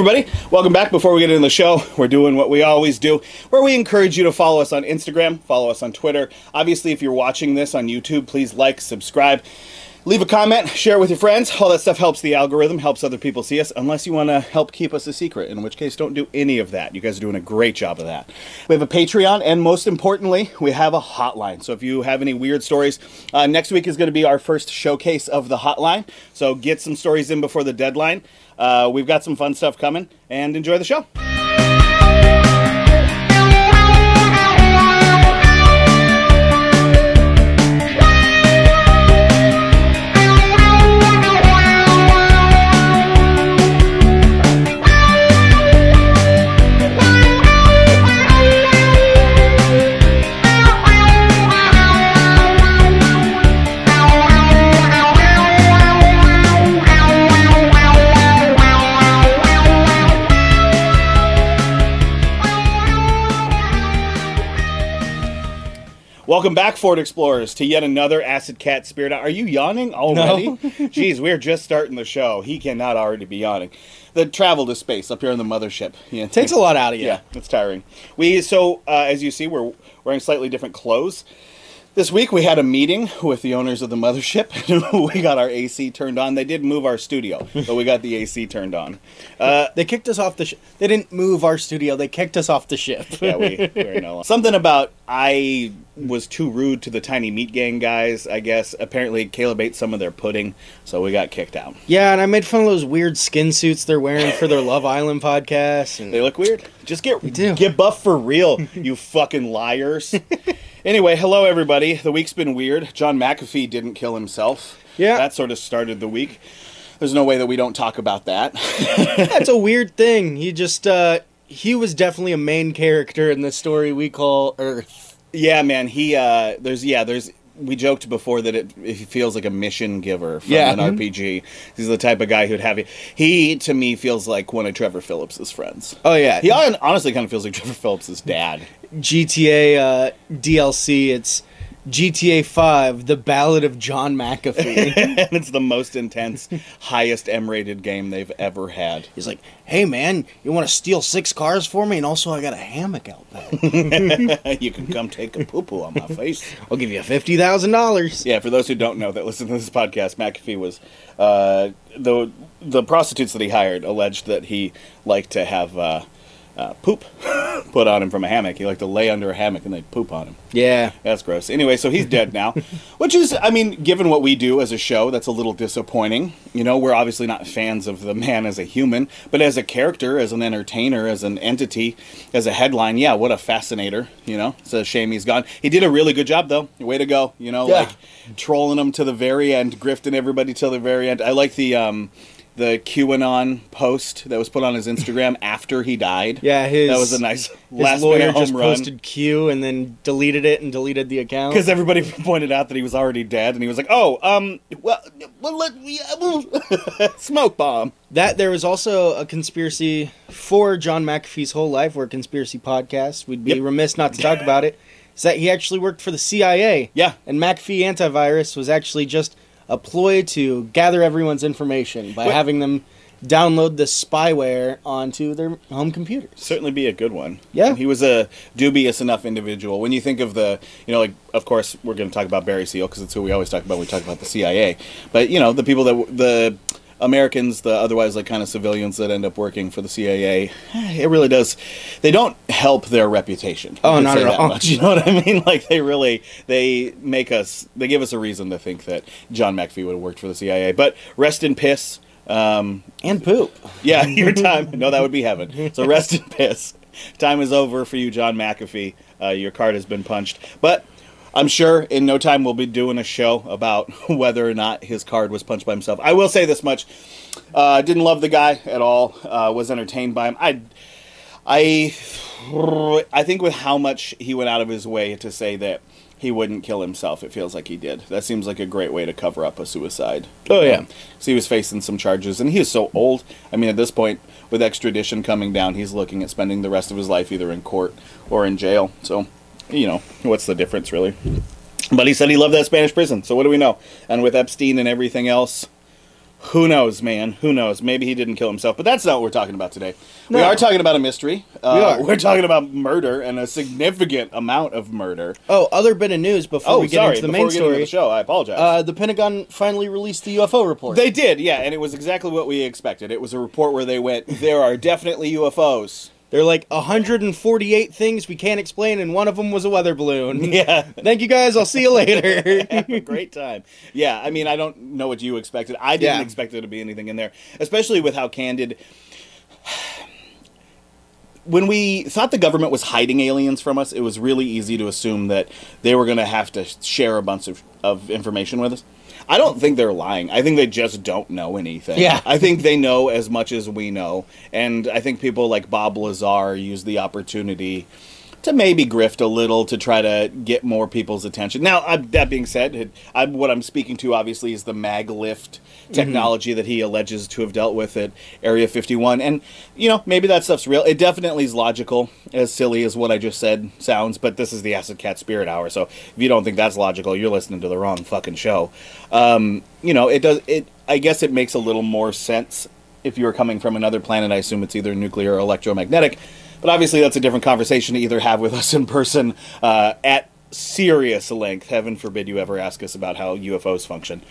everybody. Welcome back. Before we get into the show, we're doing what we always do, where we encourage you to follow us on Instagram, follow us on Twitter. Obviously, if you're watching this on YouTube, please like, subscribe, leave a comment, share it with your friends. All that stuff helps the algorithm, helps other people see us, unless you want to help keep us a secret, in which case, don't do any of that. You guys are doing a great job of that. We have a Patreon, and most importantly, we have a hotline. So if you have any weird stories, uh, next week is going to be our first showcase of the hotline. So get some stories in before the deadline. Uh, we've got some fun stuff coming, and enjoy the show. Welcome back, Ford Explorers, to yet another Acid Cat Spirit. Are you yawning already? No. Jeez, we're just starting the show. He cannot already be yawning. The travel to space up here on the mothership. Yeah, Takes a lot out of you. Yeah, it's tiring. We so uh, as you see, we're wearing slightly different clothes. This week we had a meeting with the owners of the mothership. we got our AC turned on. They did move our studio, but we got the AC turned on. Uh, They kicked us off the ship. They didn't move our studio. They kicked us off the ship. yeah, we, we're no Something about I was too rude to the Tiny Meat Gang guys. I guess apparently Caleb ate some of their pudding, so we got kicked out. Yeah, and I made fun of those weird skin suits they're wearing for their Love Island podcast. And They look weird. Just get get buff for real, you fucking liars. Anyway, hello everybody. The week's been weird. John McAfee didn't kill himself. Yeah. that sort of started the week. There's no way that we don't talk about that. that's a weird thing. He just uh he was definitely a main character in the story we call Earth. yeah, man. He uh, there's yeah there's. We joked before that it, he feels like a mission giver from Yeah. an RPG. He's the type of guy who'd have you. He to me feels like one of Trevor Philips's friends. Oh yeah. He honestly kind of feels like Trevor Philips's dad. GTA uh DLC, it's GTA 5, The Ballad of John McAfee. and it's the most intense, highest M-rated game they've ever had. He's like, "Hey man, you want to steal six cars for me and also I got a hammock out back. you can come take a poo poo on my face. I'll give you $50,000." Yeah, for those who don't know that listen to this podcast, McAfee was uh, the the prostitutes that he hired alleged that he liked to have uh, uh, poop put on him from a hammock. He liked to lay under a hammock and they'd poop on him. Yeah. That's gross. Anyway, so he's dead now, which is, I mean, given what we do as a show, that's a little disappointing. You know, we're obviously not fans of the man as a human, but as a character, as an entertainer, as an entity, as a headline, yeah, what a fascinator. You know, it's a shame he's gone. He did a really good job, though. Way to go. You know, Yeah. like trolling them to the very end, grifting everybody till the very end. I like the, um, the QAnon post that was put on his Instagram after he died. Yeah, his that was a nice last lawyer just run. posted Q and then deleted it and deleted the account. because everybody pointed out that he was already dead, and he was like, "Oh, um, well, well let me smoke bomb." that there was also a conspiracy for John McAfee's whole life. We're a conspiracy podcast. We'd be Yep. remiss not to talk about it. Is that he actually worked for the CIA? Yeah. And McAfee antivirus was actually just a ploy to gather everyone's information by What- having them download the spyware onto their home computers. Certainly be a good one. Yeah. he was a dubious enough individual. When you think of the, you know, like of course we're going to talk about Barry Seal because it's who we always talk about. when We talk about the CIA, but you know the people that w- the Americans, the otherwise like kind of civilians that end up working for the CIA, it really does. They don't help their reputation. Oh, not at all. Much, you know what I mean? Like they really they make us they give us a reason to think that John McAfee would have worked for the CIA. But rest in piss. Um, And poop. yeah, your time. No, that would be heaven. So rest in piss. Time is over for you, John McAfee. Uh, your card has been punched. But I'm sure in no time we'll be doing a show about whether or not his card was punched by himself. I will say this much: uh, didn't love the guy at all. Uh, was entertained by him. I, I, I think with how much he went out of his way to say that he wouldn't kill himself, it feels like he did. That seems like a great way to cover up a suicide. Oh, yeah. Um, so he was facing some charges, and he is so old. I mean, at this point, with extradition coming down, he's looking at spending the rest of his life either in court or in jail. So, you know, what's the difference, really? But he said he loved that Spanish prison. So what do we know? And with Epstein and everything else, Who knows, man? Who knows? Maybe he didn't kill himself, but that's not what we're talking about today. We are talking about a mystery. Uh, We are. We're talking about murder and a significant amount of murder. Oh, other bit of news before Oh, we get sorry. into the main get into the show, I apologize. Uh, the Pentagon finally released the UFO report. they did, yeah, and it was exactly what we expected. It was a report where they went, "There are definitely UFOs." They're like 148 things we can't explain, and one of them was a weather balloon. Yeah. Thank you guys. I'll see you later. Have a great time. Yeah, I mean, I don't know what you expected. I didn't Yeah. expect there to be anything in there, especially with how candid. When we thought the government was hiding aliens from us, it was really easy to assume that they were going to have to share a bunch of, of information with us. I don't think they're lying. I think they just don't know anything. Yeah. I think they know as much as we know. And I think people like Bob Lazar use the opportunity to maybe grift a little to try to get more people's attention. Now, uh, that being said, it, I, what I'm speaking to obviously is the mag lift technology that he alleges to have dealt with at Area 51. And, you know, maybe that stuff's real. It definitely is logical, as silly as what I just said sounds, but this is the Acid Cat Spirit Hour. So if you don't think that's logical, you're listening to the wrong fucking show. Um, you know, it does, it, I guess it makes a little more sense if you were coming from another planet. I assume it's either nuclear or electromagnetic. But obviously, that's a different conversation to either have with us in person uh, at serious length. Heaven forbid you ever ask us about how UFOs function.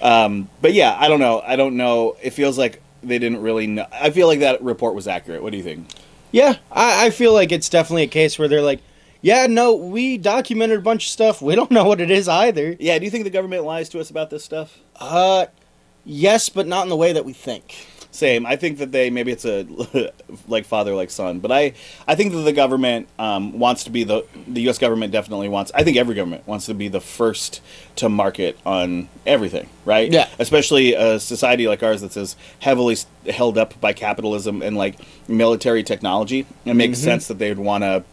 Um, but yeah, I don't know. I don't know. It feels like they didn't really know. I feel like that report was accurate. What do you think? yeah, I, I feel like it's definitely a case where they're like, yeah, no, we documented a bunch of stuff. We don't know what it is either. Yeah, do you think the government lies to us about this stuff? Uh, yes, but not in the way that we think. Same. I think that they maybe it's a like father like son, but I I think that the government um, wants to be the the U.S. government definitely wants. I think every government wants to be the first to market on everything, right? Yeah. Especially a society like ours that's as heavily held up by capitalism and like military technology. It makes sense that they'd want to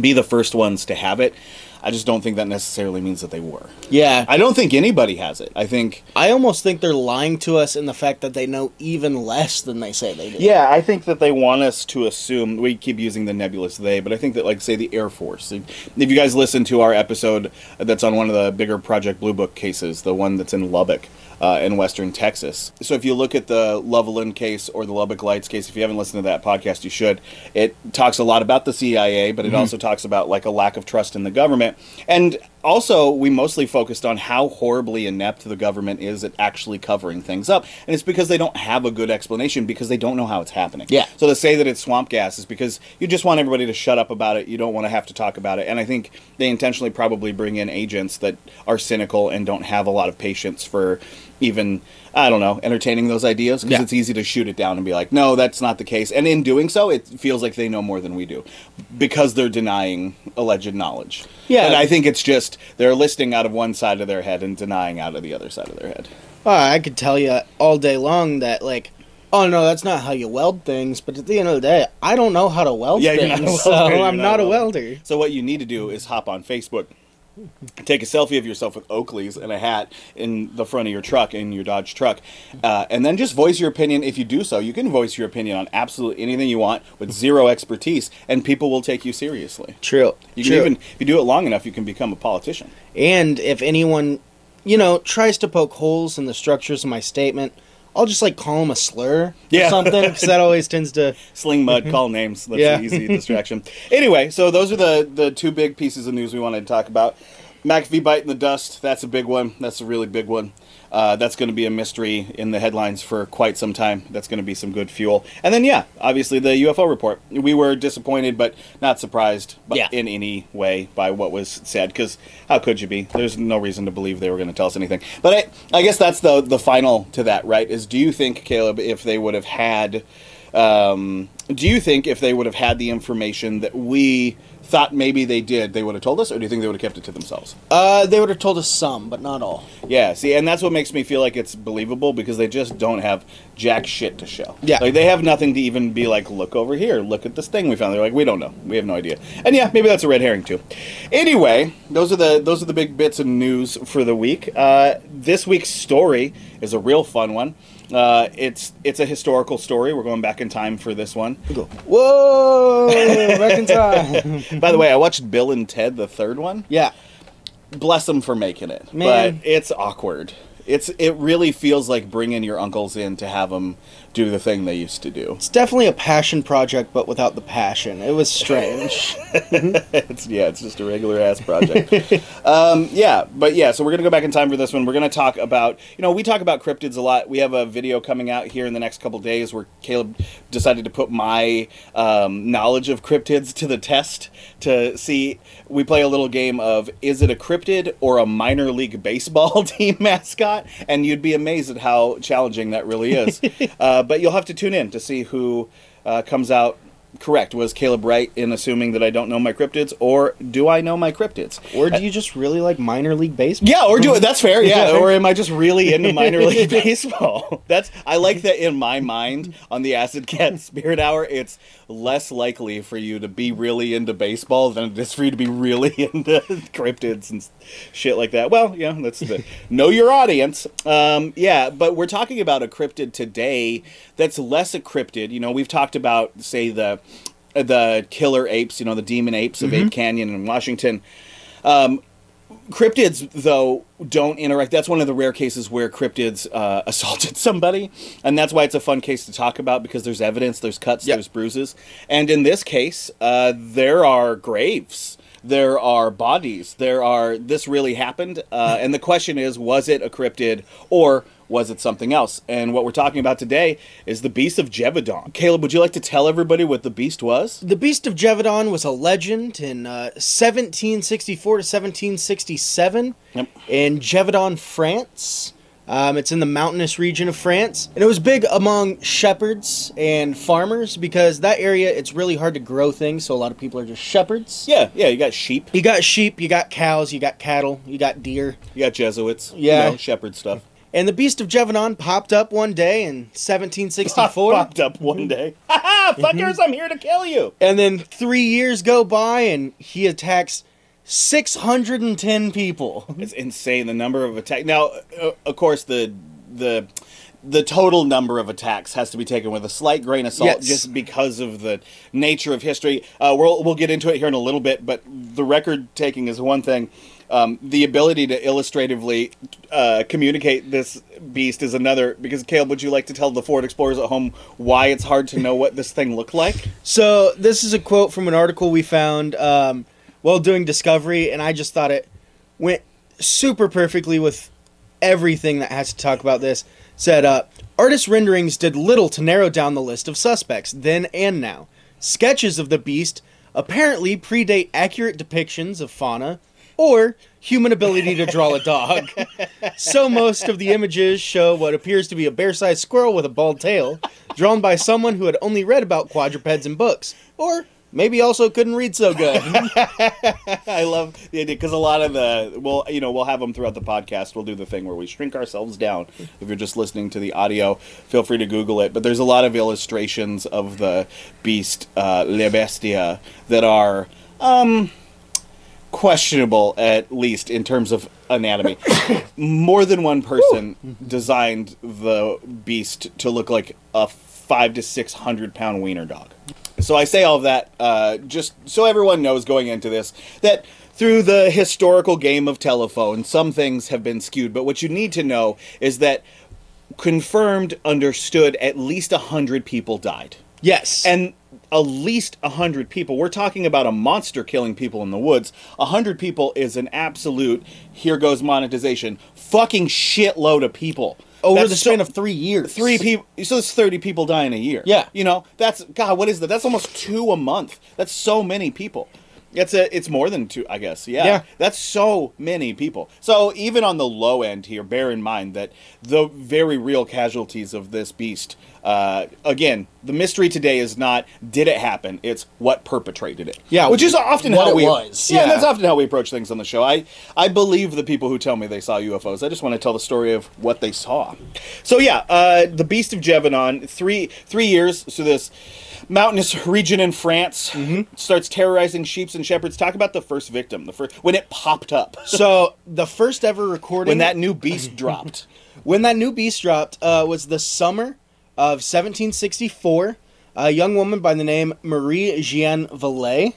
be the first ones to have it. I just don't think that necessarily means that they were. Yeah, I don't think anybody has it. I think I almost think they're lying to us in the fact that they know even less than they say they do. Yeah, I think that they want us to assume. We keep using the nebulous they, but I think that, like, say, the Air Force. If if you guys listen to our episode that's on one of the bigger Project Blue Book cases, the one that's in Lubbock. Uh, in western Texas. So, if you look at the Loveland case or the Lubbock Lights case, if you haven't listened to that podcast, you should. It talks a lot about the CIA, but it also talks about like a lack of trust in the government. And also, we mostly focused on how horribly inept the government is at actually covering things up. And it's because they don't have a good explanation because they don't know how it's happening. Yeah. So to say that it's swamp gas is because you just want everybody to shut up about it. You don't want to have to talk about it. And I think they intentionally probably bring in agents that are cynical and don't have a lot of patience for even I don't know entertaining those ideas because Yeah. it's easy to shoot it down and be like, no, that's not the case. And in doing so, it feels like they know more than we do because they're denying alleged knowledge. Yeah. And I think it's just they're listing out of one side of their head and denying out of the other side of their head. Uh, I could tell you all day long that like, oh no, that's not how you weld things. But at the end of the day, I don't know how to weld Yeah, you're not a so welder, you're I'm not not a a welder. welder. So what you need to do is hop on Facebook, take a selfie of yourself with Oakleys and a hat in the front of your truck in your Dodge truck, uh, and then just voice your opinion. If you do so, you can voice your opinion on absolutely anything you want with zero expertise, and people will take you seriously. True. You can True. even, if you do it long enough, you can become a politician. And if anyone, you know, tries to poke holes in the structures of my statement, I'll just like call him a slur Yeah. or something because that always tends to. Sling mud, mm-hmm. call names. That's Yeah. an easy distraction. Anyway, so those are the the two big pieces of news we wanted to talk about. McAfee biting the dust. That's a big one. That's a really big one. Uh, that's going to be a mystery in the headlines for quite some time. That's going to be some good fuel. And then, yeah, obviously the UFO report. We were disappointed, but not surprised but Yeah. in any way by what was said. Because how could you be? There's no reason to believe they were going to tell us anything. But I, I guess that's the the final to that, right? Is do you think, Caleb, if they would have had um, do you think if they would have had the information that we thought maybe they did, they would have told us, or do you think they would have kept it to themselves? Uh, they would have told us some, but not all. Yeah, see, and that's what makes me feel like it's believable because they just don't have jack shit to show. Yeah. like they have nothing to even be like, look over here, look at this thing we found. They're like, we don't know, we have no idea. And yeah, maybe that's a red herring too. Anyway, those are the those are the big bits of news for the week. Uh, this week's story is a real fun one. Uh, it's it's a historical story. We're going back in time for this one. Whoa! Back in time. By the way, I watched Bill and Ted, the third one. yeah. Bless them for making it, Man. but it's awkward. It's it really feels like bringing your uncles in to have them do the thing they used to do. It's definitely a passion project, but without the passion. It was strange. it's yeah, it's just a regular ass project. um, yeah, but yeah, so we're gonna go back in time for this one. We're gonna talk about you know we talk about cryptids a lot. We have a video coming out here in the next couple days where Caleb decided to put my um, knowledge of cryptids to the test to see. We play a little game of is it a cryptid or a minor league baseball team mascot, and you'd be amazed at how challenging that really is. uh, but you'll have to tune in to see who uh, comes out correct. Was Caleb right in assuming that I don't know my cryptids, or do I know my cryptids? or do you just really like minor league baseball? Yeah, or do it. That's fair. Yeah, or am I just really into minor league baseball? That's I like that in my mind on the Acid Cat Spirit Hour. It's less likely for you to be really into baseball than it is for you to be really into cryptids and shit like that. Well, yeah, that's the know your audience. Um, yeah, but we're talking about a cryptid today that's less a cryptid. You know, we've talked about say the the killer apes. You know, the demon apes of Ape Canyon in Washington. Um, cryptids though don't interact that's one of the rare cases where cryptids uh, assaulted somebody and that's why it's a fun case to talk about because there's evidence there's cuts Yep. there's bruises and in this case uh, there are graves there are bodies there are this really happened uh, and the question is was it a cryptid or was it something else and what we're talking about today is the beast of Gévaudan caleb would you like to tell everybody what the beast was The Beast of Gévaudan was a legend in uh, 1764 to 1767 Yep. in Gévaudan, France. Um, it's in the mountainous region of France, and it was big among shepherds and farmers because that area it's really hard to grow things, so a lot of people are just shepherds. yeah yeah you got sheep You got sheep, you got cows, you got cattle, you got deer. you got jesuits Yeah. you know, shepherd stuff And the Beast of Gévaudan popped up one day in 1764. popped up one day. Ha ha! Fuckers, I'm here to kill you. And then three years go by, and he attacks 610 people. It's insane the number of attacks. Now, uh, of course, the the the total number of attacks has to be taken with a slight grain of salt, Yes. just because of the nature of history. Uh, we'll we'll get into it here in a little bit, but the record taking is one thing. Um, the ability to illustratively uh, communicate this beast is another. Because Caleb, would you like to tell the Ford Explorers at home why it's hard to know what this thing looked like? So, this is a quote from an article we found um, while doing Discovery, and I just thought it went super perfectly with everything that has to talk about this. Said, uh, artist renderings did little to narrow down the list of suspects, then and now. Sketches of the beast apparently predate accurate depictions of fauna or human ability to draw a dog. so most of the images show what appears to be a bear-sized squirrel with a bald tail, drawn by someone who had only read about quadrupeds in books, or maybe also couldn't read so good. I love the idea because a lot of the well, you know, we'll have them throughout the podcast. We'll do the thing where we shrink ourselves down. If you're just listening to the audio, feel free to Google it. But there's a lot of illustrations of the beast, uh, Le Bestia, that are um, questionable, at least in terms of anatomy. More than one person designed the beast to look like a five to six hundred pound wiener dog. So I say all of that uh, just so everyone knows going into this that through the historical game of telephone, some things have been skewed. But what you need to know is that confirmed, understood, at least a hundred people died yes. and at least a hundred people. We're talking about a monster killing people in the woods. A hundred people is an absolute. Here goes monetization. Fucking shitload of people over That's the span so- of three years. Three people. So it's thirty people dying a year. Yeah. You know that's God. What is that? That's almost two a month. That's so many people. It's a. It's more than two. I guess. Yeah. Yeah. That's so many people. So even on the low end here, bear in mind that the very real casualties of this beast. Uh, again, the mystery today is not did it happen. It's what perpetrated it. Yeah, Which is often how it we. was. Yeah, Yeah. that's often how we approach things on the show. I I believe the people who tell me they saw UFOs. I just want to tell the story of what they saw. So yeah, uh, the Beast of Gévaudan, three three years. So this mountainous region in France Mm-hmm. starts terrorizing sheep and shepherds. Talk about the first victim, the first when it popped up, So the first ever recording when that new beast dropped. when that new beast dropped uh, was the summer of 1764. A young woman by the name Marie Jeanne Valet.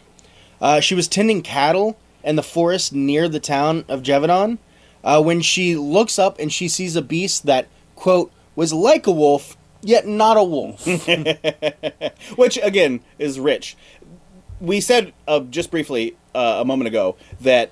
Uh, she was tending cattle in the forest near the town of Gévaudan. uh, when she looks up and she sees a beast that quote was like a wolf yet not a wolf. which again is rich. We said uh, just briefly uh, a moment ago that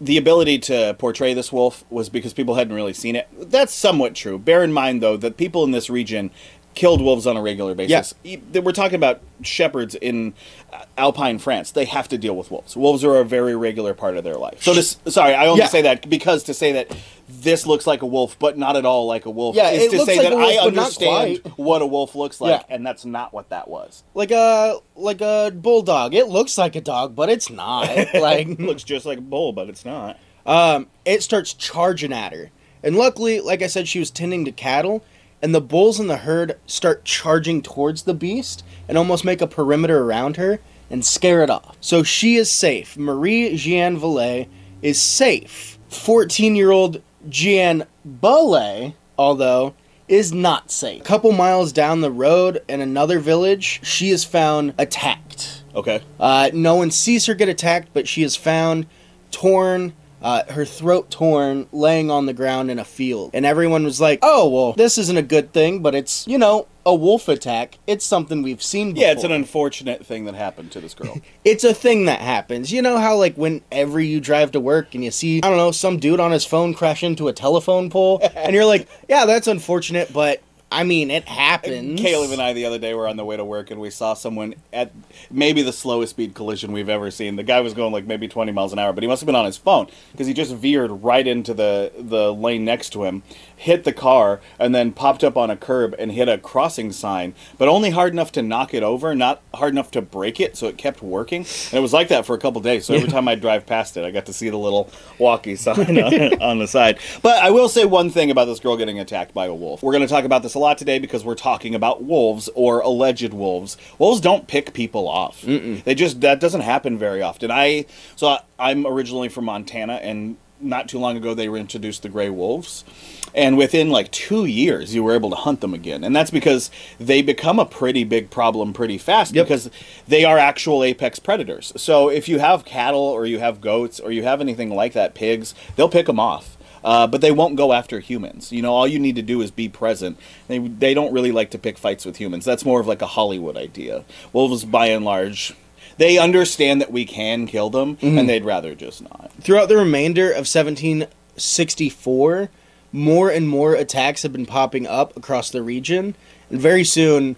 the ability to portray this wolf was because people hadn't really seen it. That's somewhat true. Bear in mind, though, that people in this region killed wolves on a regular basis. E- We're talking about shepherds in uh, Alpine France. They have to deal with wolves. Wolves are a very regular part of their life. So this, sorry, I only Yeah. say that because to say that this looks like a wolf, but not at all like a wolf, Yeah, is to say like that wolf, I understand what a wolf looks like, Yeah. and that's not what that was. like a like a bulldog. It looks like a dog, but it's not. Like It looks just like a bull, but it's not. um, it starts charging at her. And luckily, like I said, she was tending to cattle, and the bulls in the herd start charging towards the beast and almost make a perimeter around her and scare it off. So she is safe. Marie Jeanne Valet is safe. 14 year old Jeanne Boulet, although, is not safe. A couple miles down the road in another village, she is found attacked. Okay. Uh, no one sees her get attacked, but she is found torn, uh, her throat torn, laying on the ground in a field. And everyone was like, oh, well, this isn't a good thing, but it's, you know, a wolf attack. It's something we've seen before. Yeah, it's an unfortunate thing that happened to this girl. It's a thing that happens. You know how, like, whenever you drive to work and you see, I don't know, some dude on his phone crash into a telephone pole, and you're like, yeah, that's unfortunate, but I mean, it happens. Caleb and I the other day were on the way to work and we saw someone at maybe the slowest speed collision we've ever seen. The guy was going like maybe 20 miles an hour, but he must have been on his phone because he just veered right into the the lane next to him, hit the car, and then popped up on a curb and hit a crossing sign, but only hard enough to knock it over, not hard enough to break it, so it kept working. And it was like that for a couple days. So every time I drive past it, I got to see the little walkie sign on, on the side. But I will say one thing about this girl getting attacked by a wolf. We're going to talk about this a lot today because we're talking about wolves or alleged wolves. Wolves don't pick people off. They just that doesn't happen very often. I so I, I'm originally from Montana and not too long ago they introduced the gray wolves and within like two years you were able to hunt them again and that's because they become a pretty big problem pretty fast Yep. because they are actual apex predators so if you have cattle or you have goats or you have anything like that pigs they'll pick them off uh, but they won't go after humans. You know, all you need to do is be present. They they don't really like to pick fights with humans. That's more of like a Hollywood idea. Wolves, by and large, they understand that we can kill them, and they'd rather just not. Throughout the remainder of 1764, more and more attacks have been popping up across the region, and very soon,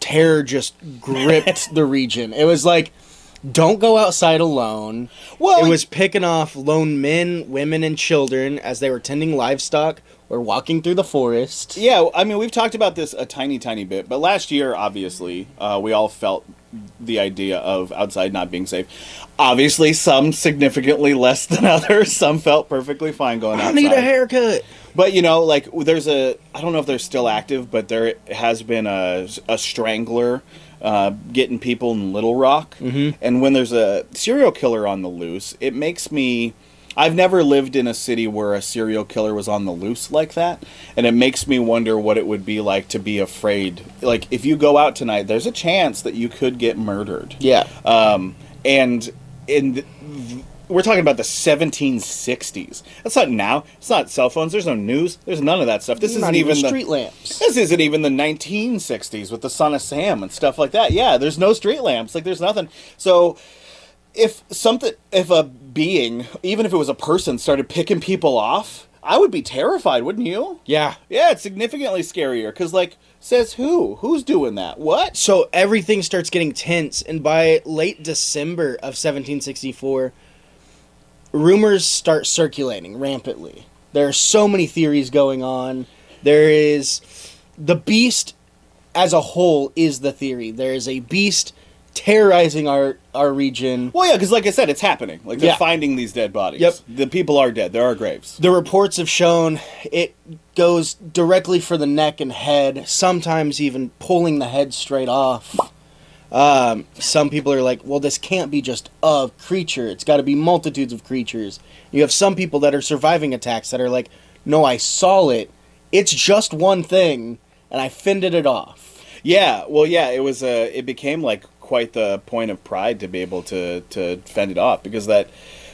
terror just gripped the region. It was like, don't go outside alone. Well, it was picking off lone men, women, and children as they were tending livestock or walking through the forest. Yeah, I mean, we've talked about this a tiny, tiny bit, but last year, obviously, uh, we all felt the idea of outside not being safe. Obviously, some significantly less than others. Some felt perfectly fine going I need a haircut. But you know, like there's a I don't know if they're still active, but there has been a, a strangler uh, getting people in Little Rock, mm-hmm. and when there's a serial killer on the loose, it makes me. I've never lived in a city where a serial killer was on the loose like that, and it makes me wonder what it would be like to be afraid. Like if you go out tonight, there's a chance that you could get murdered. Yeah. Um, and in th- we're talking about the 1760s. That's not now. It's not cell phones. There's no news. There's none of that stuff. This Not isn't even the, street lamps. This isn't even the 1960s with the Son of Sam and stuff like that. Yeah, there's no street lamps. Like there's nothing. So if something, if a being, even if it was a person, started picking people off, I would be terrified, wouldn't you? Yeah. Yeah, it's significantly scarier because, like, says who? Who's doing that? What? So everything starts getting tense, and by late December of 1764, rumors start circulating rampantly. There are so many theories going on. There is the beast as a whole is the theory. There is a beast terrorizing our our region. Well, yeah, because like I said, it's happening. Like they're Yeah. finding these dead bodies. Yep. The people are dead. There are graves. The reports have shown it goes directly for the neck and head, sometimes even pulling the head straight off. Um, some people are like, well, this can't be just a creature. It's got to be multitudes of creatures. You have some people that are surviving attacks that are like, no, I saw it. It's just one thing, and I fended it off. Yeah. Well, yeah. It was. Uh, it became like quite the point of pride to be able to to fend it off because that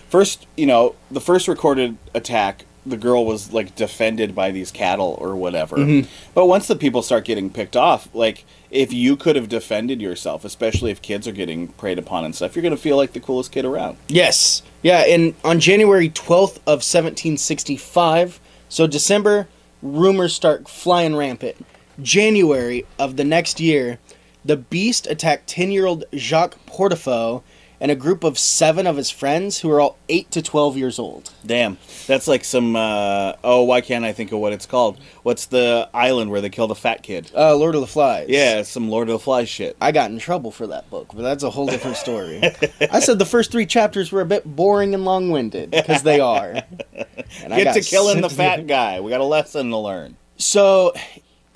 first, you know, the first recorded attack the girl was like defended by these cattle or whatever. Mm-hmm. But once the people start getting picked off, like if you could have defended yourself, especially if kids are getting preyed upon and stuff, you're gonna feel like the coolest kid around. Yes. Yeah, and on January 12th of 1765, so December, rumors start flying rampant. January of the next year, the beast attacked 10-year-old Jacques Portefeuille and a group of 7 of his friends who are all 8 to 12 years old. Damn, that's like some. Uh, oh, why can't I think of what it's called? What's the island where they killed the fat kid? Uh, Lord of the Flies. Yeah, some Lord of the Flies shit. I got in trouble for that book, but that's a whole different story. I said the first three chapters were a bit boring and long-winded because they are. And I Get to killing the fat guy. We got a lesson to learn. So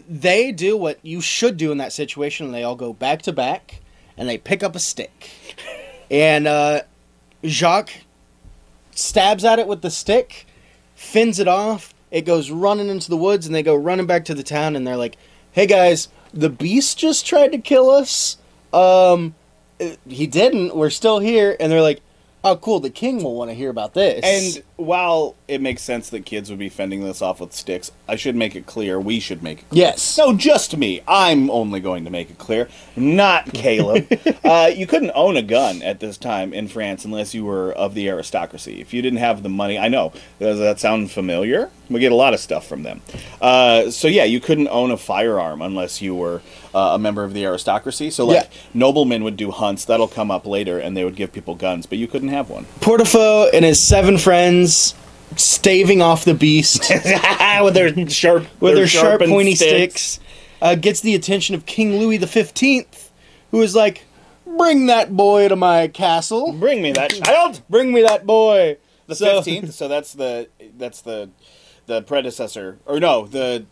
they do what you should do in that situation. And they all go back to back and they pick up a stick. And uh, Jacques stabs at it with the stick, fins it off. It goes running into the woods and they go running back to the town and they're like, hey guys, the beast just tried to kill us. Um, he didn't. We're still here. And they're like, oh, cool. The king will want to hear about this. And while it makes sense that kids would be fending this off with sticks, I should make it clear. We should make it clear. yes. No, just me. I'm only going to make it clear, not Caleb. uh, you couldn't own a gun at this time in France unless you were of the aristocracy. If you didn't have the money, I know. Does that sound familiar? We get a lot of stuff from them. Uh, so yeah, you couldn't own a firearm unless you were uh, a member of the aristocracy. So like Yeah. noblemen would do hunts. That'll come up later, and they would give people guns, but you couldn't have one. Portefeuille and his seven friends staving off the beast with their sharp, with their sharp, pointy sticks, uh, gets the attention of King Louis the Fifteenth, who is like, "Bring that boy to my castle. Bring me that child. Bring me that boy." The So- fifteenth. So that's the that's the the predecessor, or no, the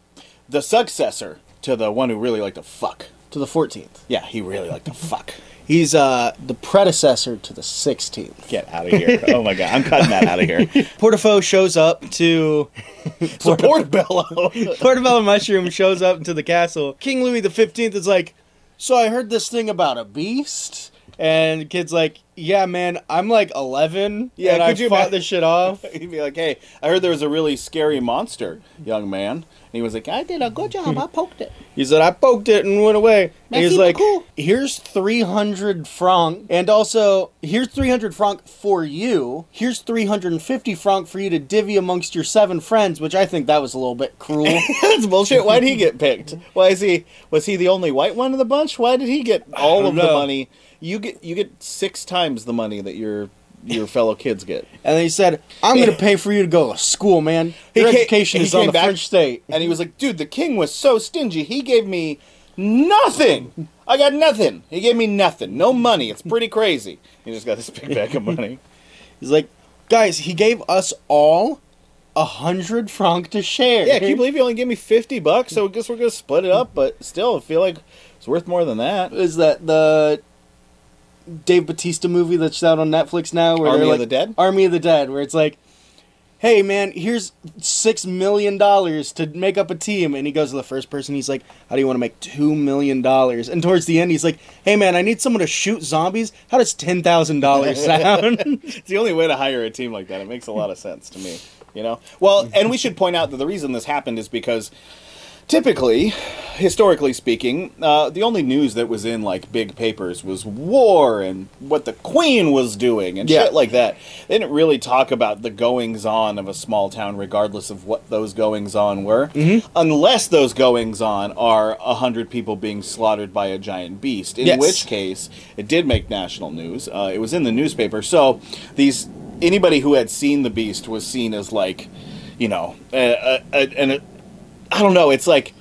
the successor to the one who really liked to fuck. to the fourteenth. Yeah, he really liked to fuck. He's uh, the predecessor to the sixteenth. Get out of here! Oh my god, I'm cutting that out of here. Portefeuille shows up to Support Bello. Portobello Mushroom shows up to the castle. King Louis the Fifteenth is like, "So I heard this thing about a beast." And the kid's like, "Yeah, man, I'm like 11, Yeah, and I could you fought ima- this shit off." He'd be like, "Hey, I heard there was a really scary monster, young man." He was like, "I did a good job. I poked it." He said, "I poked it and went away." And he's like, beaucoup. "Here's 300 franc, and also here's 300 franc for you. Here's 350 franc for you to divvy amongst your seven friends." Which I think that was a little bit cruel. That's bullshit. Why'd he get picked? Why is he? Was he the only white one in the bunch? Why did he get all of the money? You get you get six times the money that your your fellow kids get. and then he said, "I'm going to pay for you to go to school, man. Your ca- education he is on the back- French state." And he was like, dude, the king was so stingy. He gave me nothing. I got nothing. He gave me nothing. No money. It's pretty crazy. He just got this big bag of money. He's like, "Guys, he gave us all a hundred franc to share." Yeah, can you believe he only gave me 50 bucks? So I guess we're going to split it up, but still, I feel like it's worth more than that. is that the Dave Batista movie that's out on Netflix now? Where Army they're of the Dead? Army of the Dead, where it's like, "Hey man, here's six million dollars to make up a team," and he goes to the first person. He's like, "How do you want to make two million dollars?" And towards the end, he's like, "Hey man, I need someone to shoot zombies. How does ten thousand dollars sound?" It's the only way to hire a team like that. It makes a lot of sense to me. You know? Well, and we should point out that the reason this happened is because typically, historically speaking, uh, the only news that was in like big papers was war and what the queen was doing and Yeah. shit like that. They didn't really talk about the goings on of a small town, regardless of what those goings on were, unless those goings on are a hundred people being slaughtered by a giant beast. In Yes. which case, it did make national news. Uh, it was in the newspaper, so these anybody who had seen the beast was seen as like, you know, a, a, a, and. I don't know. It's like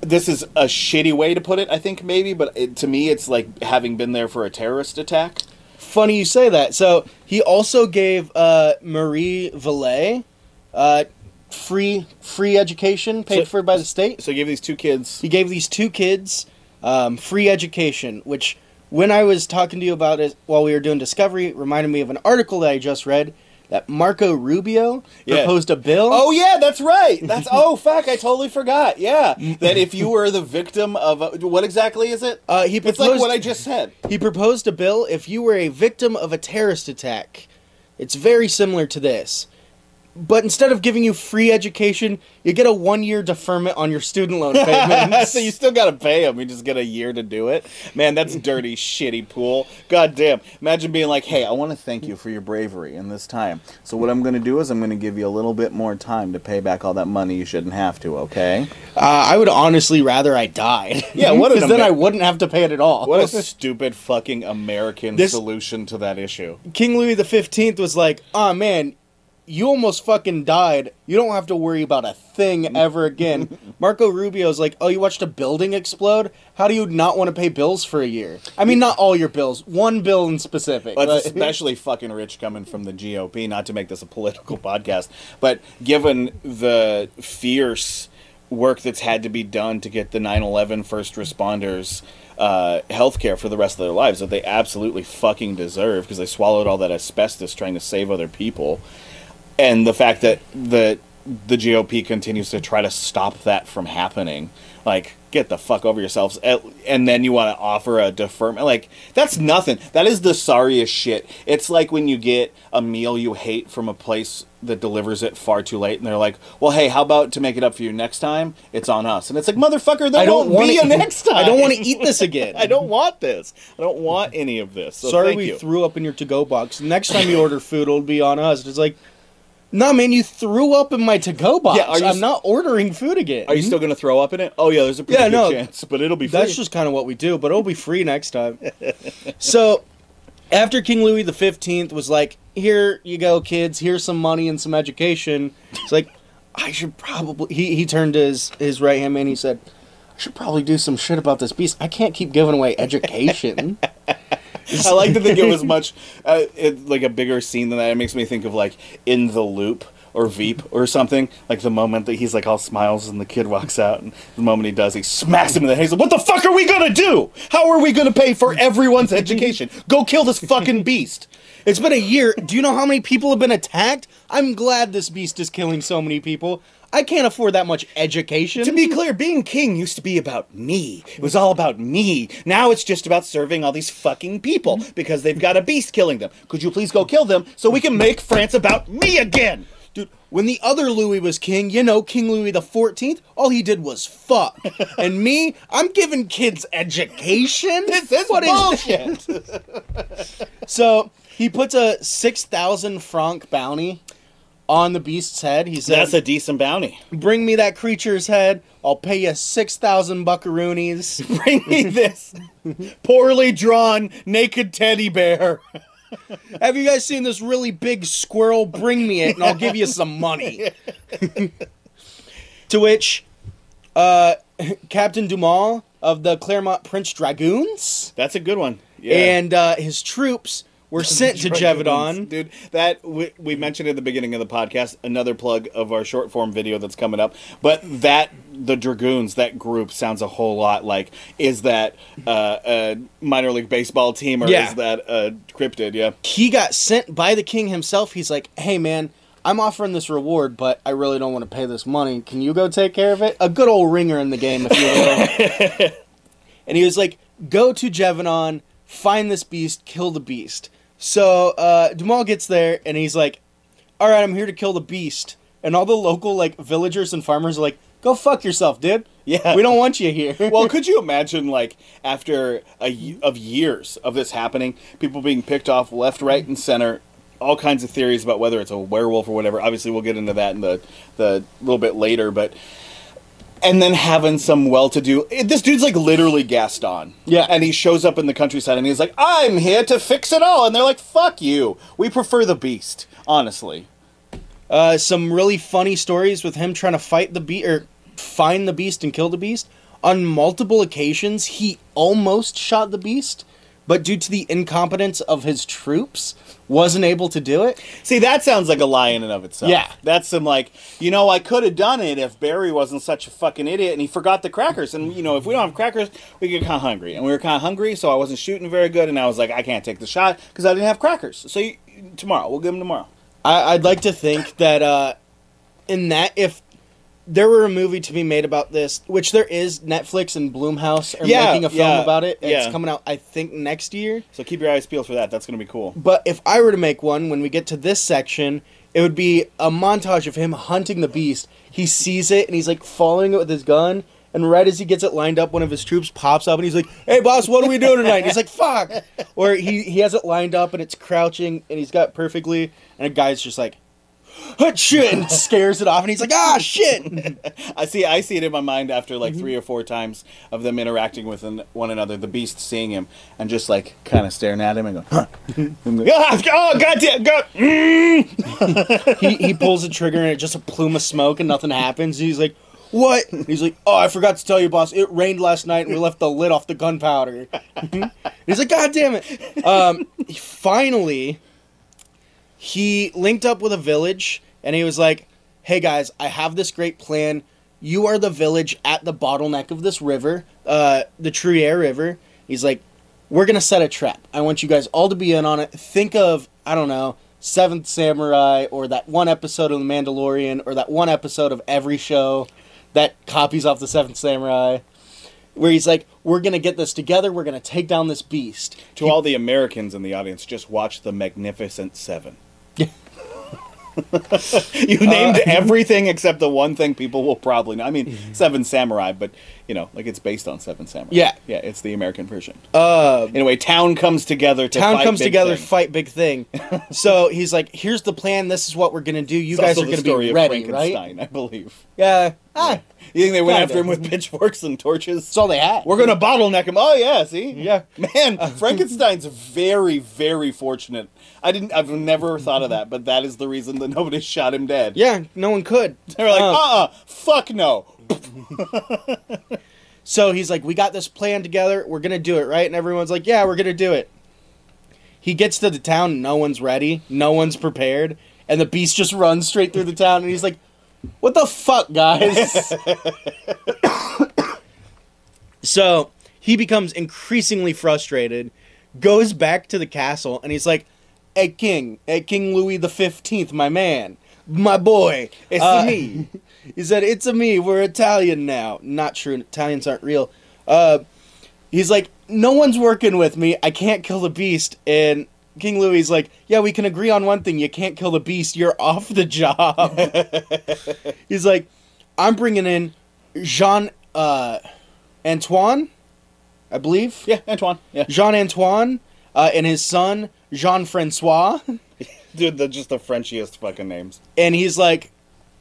this is a shitty way to put it. I think maybe, but it, to me, it's like having been there for a terrorist attack. Funny you say that. So he also gave uh, Marie Valet uh, free free education paid So- for by the state. So give these two kids. He gave these two kids um, free education, which when I was talking to you about it while we were doing Discovery, reminded me of an article that I just read that Marco Rubio Yeah. proposed a bill. Oh yeah, that's right. That's oh fuck, I totally forgot. Yeah, that if you were the victim of a, what exactly is it? Uh, he it's like what I just said. he proposed a bill if you were a victim of a terrorist attack. It's very similar to this. But instead of giving you free education, you get a one year deferment on your student loan payments. so you still gotta pay them. You just get a year to do it. Man, that's dirty, shitty pool. God damn. Imagine being like, hey, I want to thank you for your bravery in this time. So what I'm gonna do is I'm gonna give you a little bit more time to pay back all that money you shouldn't have to. Okay? Uh, I would honestly rather I died. Yeah, what because then Amer- I wouldn't have to pay it at all. What a stupid fucking American This- solution to that issue. King Louis the Fifteenth was like, "Oh man, you almost fucking died. You don't have to worry about a thing ever again." Marco Rubio's like, "Oh, you watched a building explode? How do you not want to pay bills for a year? I mean, not all your bills, one bill in specific." But but- especially fucking rich coming from the GOP. Not to make this a political podcast, but given the fierce work that's had to be done to get the 9/11 first responders uh, health care for the rest of their lives that they absolutely fucking deserve because they swallowed all that asbestos trying to save other people, and the fact that the the GOP continues to try to stop that from happening, like get the fuck over yourselves, and then you want to offer a deferment, like that's nothing. That is the sorriest shit. It's like when you get a meal you hate from a place that delivers it far too late, and they're like, "Well, hey, how about to make it up for you next time? It's on us." And it's like, motherfucker, there I don't won't be a next time. I don't want to eat this again. I don't want this. I don't want any of this. So Sorry, we you. threw up in your to-go box. Next time you order food, it'll be on us. It's like, no, man, you threw up in my to-go box. Yeah, are you I'm s- not ordering food again. Are you still going to throw up in it? Oh yeah, there's a pretty Yeah, good no. chance, but it'll be free. That's just kind of what we do, but it'll be free next time. so, after King Louis the Fifteenth was like, "Here you go, kids. Here's some money and some education," it's like, I should probably. He he turned to his his right hand man. He said, "I should probably do some shit about this beast. I can't keep giving away education." I like to think it was much uh, it, like a bigger scene than that. It makes me think of like in the loop or Veep or something. Like the moment that he's like all smiles and the kid walks out, and the moment he does, he smacks him in the head. He's like, "What the fuck are we gonna do? How are we gonna pay for everyone's education? Go kill this fucking beast." It's been a year. Do you know how many people have been attacked? I'm glad this beast is killing so many people. I can't afford that much education. To be clear, being king used to be about me. It was all about me. Now it's just about serving all these fucking people because they've got a beast killing them. Could you please go kill them so we can make France about me again? Dude, when the other Louis was king, you know, King Louis the Fourteenth, all he did was fuck. and me, I'm giving kids education. This is What is bullshit. So he puts a six thousand franc bounty on the beast's head. He said, That's a decent bounty. "Bring me that creature's head. I'll pay you six thousand buckaroonies." Bring me this poorly drawn naked teddy bear. Have you guys seen this really big squirrel? Bring me it, and I'll give you some money. to which, uh, Captain Duhamel of the Clermont Prince Dragoons That's a good one. Yeah. and uh, his troops were sent to Gévaudan. Dude, that we, we mentioned at the beginning of the podcast, another plug of our short form video that's coming up. But that the Dragoons, that group sounds a whole lot like is that uh, a minor league baseball team or Yeah. is that uh, cryptid? Yeah. He got sent by the king himself. He's like, "Hey, man." I'm offering this reward, but I really don't want to pay this money. Can you go take care of it? A good old ringer in the game, if you will. and he was like, "Go to Gévaudan, find this beast, kill the beast." So uh, Duhamel gets there, and he's like, "All right, I'm here to kill the beast." And all the local like villagers and farmers are like, "Go fuck yourself, dude. Yeah. we don't want you here." well, could you imagine, like, after a of years of this happening, people being picked off left, right, and center, all kinds of theories about whether it's a werewolf or whatever. Obviously, we'll get into that in the the little bit later, but and then having some well-to-do. This dude's like literally Gaston. Yeah. and he shows up in the countryside and he's like, "I'm here to fix it all," and they're like, "Fuck you. We prefer the Beast." Honestly, Uh, some really funny stories with him trying to fight the beast or find the beast and kill the beast. On multiple occasions, he almost shot the beast, but due to the incompetence of his troops, wasn't able to do it. See, that sounds like a lie in and of itself. Yeah. That's some like, you know, I could have done it if Barry wasn't such a fucking idiot and he forgot the crackers. And, you know, if we don't have crackers, we get kind of hungry. And we were kind of hungry, so I wasn't shooting very good. And I was like, I can't take the shot because I didn't have crackers. So you, tomorrow, we'll give them tomorrow. I, I'd like to think that uh, in that if there were a movie to be made about this, which there is, Netflix and Blumhouse are Yeah, making a film yeah, about it. It's yeah. coming out, I think, next year. So keep your eyes peeled for that. That's going to be cool. But if I were to make one, when we get to this section, it would be a montage of him hunting the beast. He sees it and he's like following it with his gun. And right as he gets it lined up, one of his troops pops up and he's like, "Hey, boss, what are we doing tonight?" And he's like, "Fuck!" Or he he has it lined up and it's crouching and he's got it perfectly, and a guy's just like, "Hut shit!" and scares it off, and he's like, "Ah, shit!" I see. I see it in my mind after like three or four times of them interacting with an- one another. The beast seeing him and just like kind of staring at him and going, huh. and like, ah, "Oh, goddamn, God!" Mm. he he pulls the trigger and it's just a plume of smoke and nothing happens. He's like, "What?" He's like, "Oh, I forgot to tell you, boss. It rained last night and we left the lid off the gunpowder." He's like, "God damn it!" Um, finally, he linked up with a village and he was like, "Hey guys, I have this great plan. You are the village at the bottleneck of this river, uh, the Truyere River." He's like, "We're gonna set a trap. I want you guys all to be in on it. Think of I don't know." Seventh Samurai, or that one episode of The Mandalorian, or that one episode of every show that copies off the Seventh Samurai, where he's like, "We're gonna get this together. We're gonna take down this beast." To all the Americans in the audience, just watch the Magnificent Seven. You named Uh, everything except the one thing people will probably know. I mean, Seven Samurai, but you know, like it's based on Seven Samurai. Yeah. yeah, it's the American version. Uh, Anyway, town comes together to town comes together, thing. fight big thing. so he's like, "Here's the plan. This is what we're gonna do. You It's guys are gonna be ready, right?" I believe. Yeah. Ah, You think they went Kinda. after him with pitchforks and torches? that's all they had. We're gonna bottleneck him. Oh yeah, see, Yeah. man, Frankenstein's very, very fortunate. I didn't. I've never thought of that, but that is the reason that nobody shot him dead. Yeah, no one could. They were like, uh, uh fuck no. So he's like, "We got this plan together. We're gonna do it, right?" And everyone's like, "Yeah, we're gonna do it." He gets to the town. No one's ready. No one's prepared, and the beast just runs straight through the town. And he's like, "What the fuck, guys?" so he becomes increasingly frustrated. Goes back to the castle, and he's like, "Hey, King, hey, King Louis the Fifteenth, my man, my boy, It's uh, me." He said, "It's a me. We're Italian now. Not true. Italians aren't real." Uh, he's like, "No one's working with me. I can't kill the beast." And King Louis's like, "Yeah, we can agree on one thing. You can't kill the beast. You're off the job." he's like, "I'm bringing in Jean uh, Antoine, I believe. Yeah, Antoine. Yeah, Jean Antoine uh, and his son Jean Francois." dude, they're just the Frenchiest fucking names. and he's like,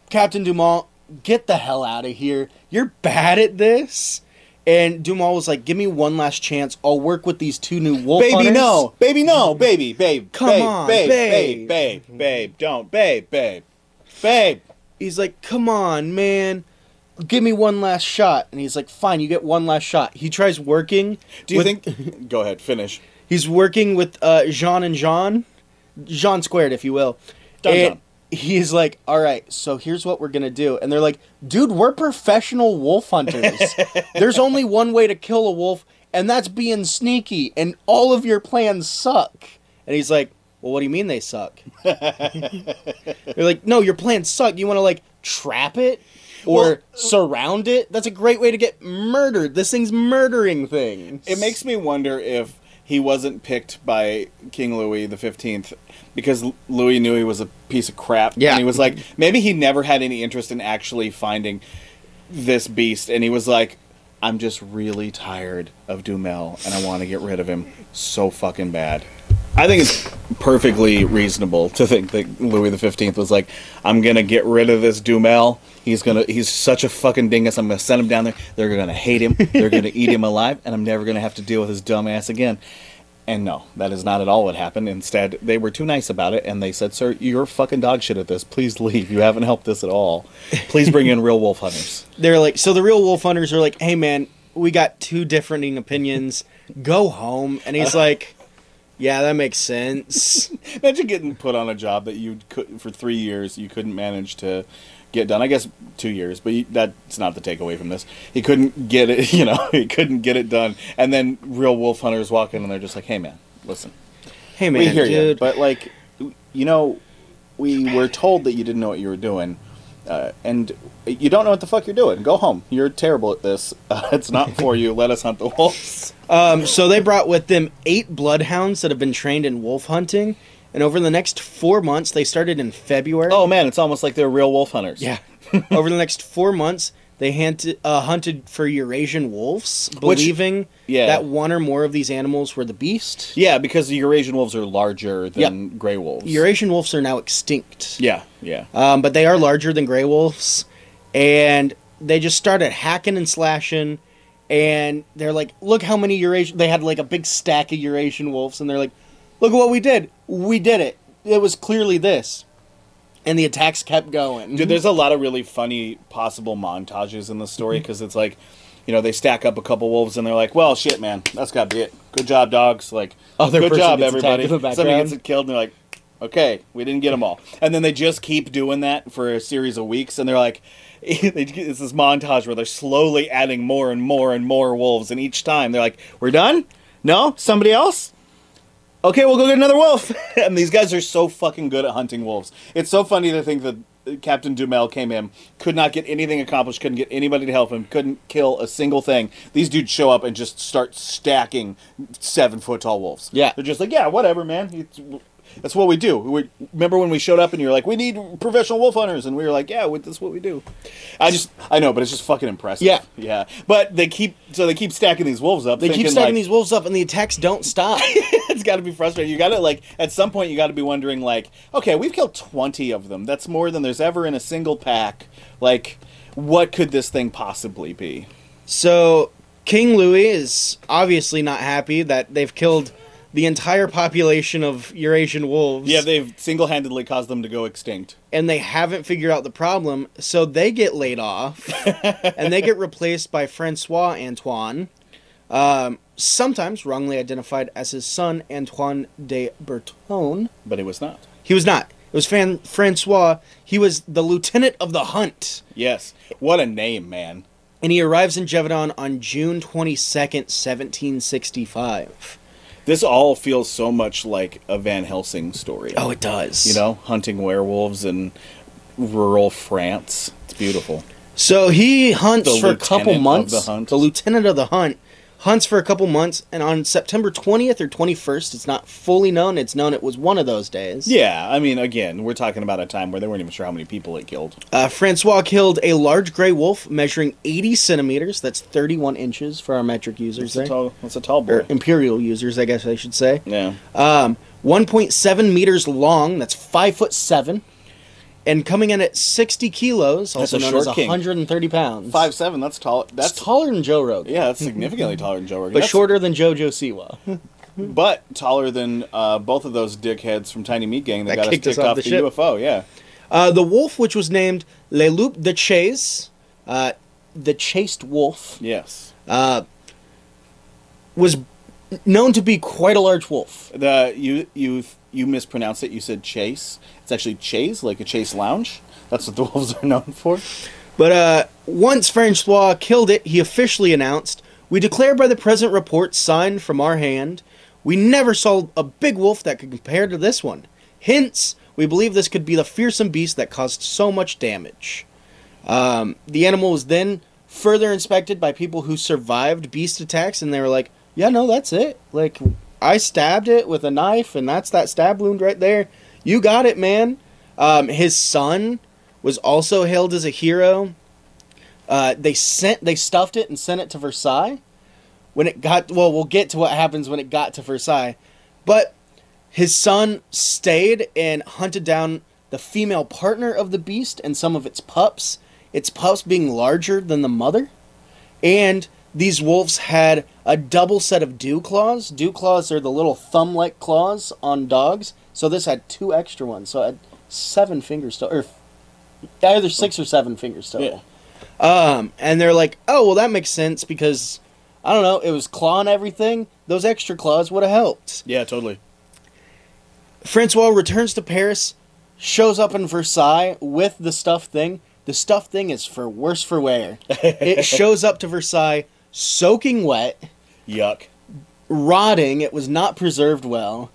Captain Dumont, get the hell out of here. You're bad at this. And Dumont was like, give me one last chance. I'll work with these two new wolf Baby, hunters." no, baby, no, baby, babe, Come babe, on, babe, babe. babe, babe, babe, don't, babe, babe, babe. He's like, come on, man. Give me one last shot. And he's like, fine, you get one last shot. He tries working. Do you with- think? Go ahead, finish. He's working with uh, Jean and Jean. Jean squared, if you will. Dun, and dun. He's like, all right, so here's what we're going to do. And they're like, dude, we're professional wolf hunters. There's only one way to kill a wolf, and that's being sneaky. And all of your plans suck. And he's like, well, what do you mean they suck? they're like, no, your plans suck. You want to, like, trap it? Or Well- surround it? That's a great way to get murdered. This thing's murdering things. It makes me wonder if he wasn't picked by King Louis the Fifteenth because Louis knew he was a piece of crap. Yeah. and he was like, maybe he never had any interest in actually finding this beast, and he was like, I'm just really tired of Duhamel, and I want to get rid of him so fucking bad. I think it's perfectly reasonable to think that Louis the Fifteenth was like, "I'm gonna get rid of this Duhamel. He's gonna, he's such a fucking dingus. I'm gonna send him down there. They're gonna hate him. They're gonna eat him alive, and I'm never gonna have to deal with his dumb ass again." And no, that is not at all what happened. Instead, they were too nice about it, and they said, "Sir, you're fucking dog shit at this. Please leave. You haven't helped us at all. Please bring in real wolf hunters." they're like so the real wolf hunters are like hey man we got two differing opinions go home and he's like yeah that makes sense Imagine getting put on a job that you could for three years you couldn't manage to get done. I guess two years, but that's not the takeaway from this. He couldn't get it. You know, he couldn't get it done. And then real wolf hunters walk in and they're just like, "Hey, man, listen, hey man we hear you, but like, you know, we were told that you didn't know what you were doing." Uh, and you don't know what the fuck you're doing. Go home. You're terrible at this. Uh, it's not for you. Let us hunt the wolves. um, so they brought with them eight bloodhounds that have been trained in wolf hunting And over the next four months, they started in February. Oh man, it's almost like they're real wolf hunters. Yeah. Over the next four months, they hunted, uh, hunted for Eurasian wolves, Which- believing yeah. that one or more of these animals were the beast. Yeah, because the Eurasian wolves are larger than gray wolves. Eurasian wolves are now extinct. yeah, yeah. Um, but they are larger than gray wolves. And they just started hacking and slashing. And they're like, look how many Eurasian. They had like a big stack of Eurasian wolves. And they're like, look at what we did. We did it. It was clearly this. And the attacks kept going. Dude, there's a lot of really funny possible montages in the story Mm-hmm. because it's like, you know, they stack up a couple wolves and they're like, "Well, shit, man, that's got to be it. Good job, dogs. Like, Other good job, everybody. Somebody gets killed, and they're like, okay, we didn't get them all. And then they just keep doing that for a series of weeks, and they're like, it's this montage where they're slowly adding more and more and more wolves, and each time they're like, we're done. No, somebody else. Okay, we'll go get another wolf. and these guys are so fucking good at hunting wolves. It's so funny to think that Captain Duhamel came in, could not get anything accomplished, couldn't get anybody to help him, couldn't kill a single thing. These dudes show up and just start stacking seven foot tall wolves. Yeah. They're just like, yeah, whatever, man. It's, that's what we do. We, remember when we showed up and you're like, we need professional wolf hunters, and we were like, yeah, that's what we do. I just, I know, but it's just fucking impressive. Yeah. yeah. But they keep, so they keep stacking these wolves up. they keep stacking like, these wolves up, and the attacks don't stop. it's got to be frustrating. You got to like at some point you got to be wondering like, okay, we've killed 20 of them. That's more than there's ever in a single pack. Like what could this thing possibly be? So King Louis is obviously not happy that they've killed the entire population of Eurasian wolves. Yeah, they've single-handedly caused them to go extinct. and they haven't figured out the problem, so they get laid off, and they get replaced by Francois Antoine, um, sometimes wrongly identified as his son Antoine de Beauterne. But it was not. He was not. It was Fan- Francois. He was the lieutenant of the hunt, Yes. What a name, man. and he arrives in Gévaudan on June twenty second, seventeen sixty five. This all feels so much like a Van Helsing story. Oh, it does. You know, hunting werewolves in rural France. It's beautiful. So he hunts The for a couple months. the hunt. The lieutenant of the hunt hunts for a couple months, and on September 20th or 21st, it's not fully known. It's known it was one of those days. Yeah, I mean, again, we're talking about a time where they weren't even sure how many people it killed. Uh, Francois killed a large gray wolf measuring 80 centimeters. That's 31 inches for our metric users That's a tall, that's a tall Or imperial users, I guess I should say. Yeah. Um, 1.7 meters long. That's 5 foot 7. And coming in at 60 kilos, also known as king. 130 pounds. Five seven. That's tall. That's That's taller than Joe Rogan. yeah. That's significantly taller than Joe Rogan. But That's- shorter than Jojo Siwa. but taller than uh, both of those dickheads from Tiny Meat Gang that, That got us kicked us kicked off off the the, ship. UFO. Yeah. Uh, the wolf, which was named Le Loup de Chase, uh, the chased wolf, Yes. uh, was known to be quite a large wolf. The you you you mispronounced it. You said Chase. It's actually Chase, like a Chase Lounge. That's what the wolves are known for. But uh, once Francois killed it, he officially announced, "We declare by the present report signed from our hand, we never saw a big wolf that could compare to this one. Hence, we believe this could be the fearsome beast that caused so much damage." Um, the animal was then further inspected by people who survived beast attacks, and they were like, "Yeah, no, that's it. Like, I stabbed it with a knife, and that's that stab wound right there. You got it, man." Um, his son was also hailed as a hero. Uh, they sent, they stuffed it and sent it to Versailles. When it got, well, we'll get to what happens when it got to Versailles, but his son stayed and hunted down the female partner of the beast and some of its pups. Its pups being larger than the mother, and these wolves had a double set of dew claws. Dew claws are the little thumb-like claws on dogs. So this had two extra ones. So it had seven fingers total, or either six or seven fingers total. Um, and they're like, oh well, that makes sense because I don't know, it was claw and everything. Those extra claws would have helped. Yeah, totally. Francois returns to Paris, shows up in Versailles with the stuffed thing. The stuffed thing is for worse for wear. it shows up to Versailles soaking wet, Yuck. rotting. It was not preserved well,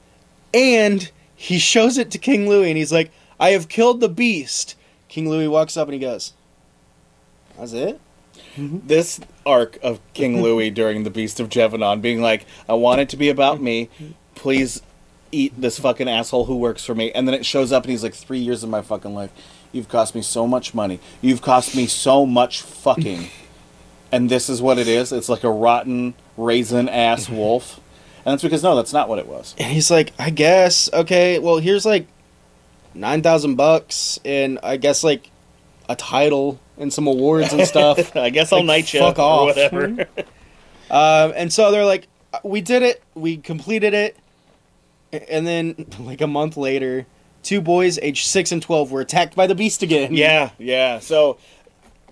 and he shows it to King Louis, and he's like, "I have killed the beast." King Louis walks up and he goes, "That's it." Mm-hmm. This arc of King Louis during the Beast of Gévaudan being like, I want it to be about me. Please eat this fucking asshole who works for me. And then it shows up and he's like, three years of my fucking life. You've cost me so much money. You've cost me so much fucking. And this is what it is. It's like a rotten raisin ass wolf. And that's because no, that's not what it was. And he's like, I guess, okay, well, here's like 9,000 bucks and I guess like a title and some awards and stuff. I guess I'll Like, night you fuck or off. whatever. um, and so they're like, we did it, we completed it. And then, like a month later, two boys aged 6 and 12 were attacked by the beast again. Yeah, yeah. So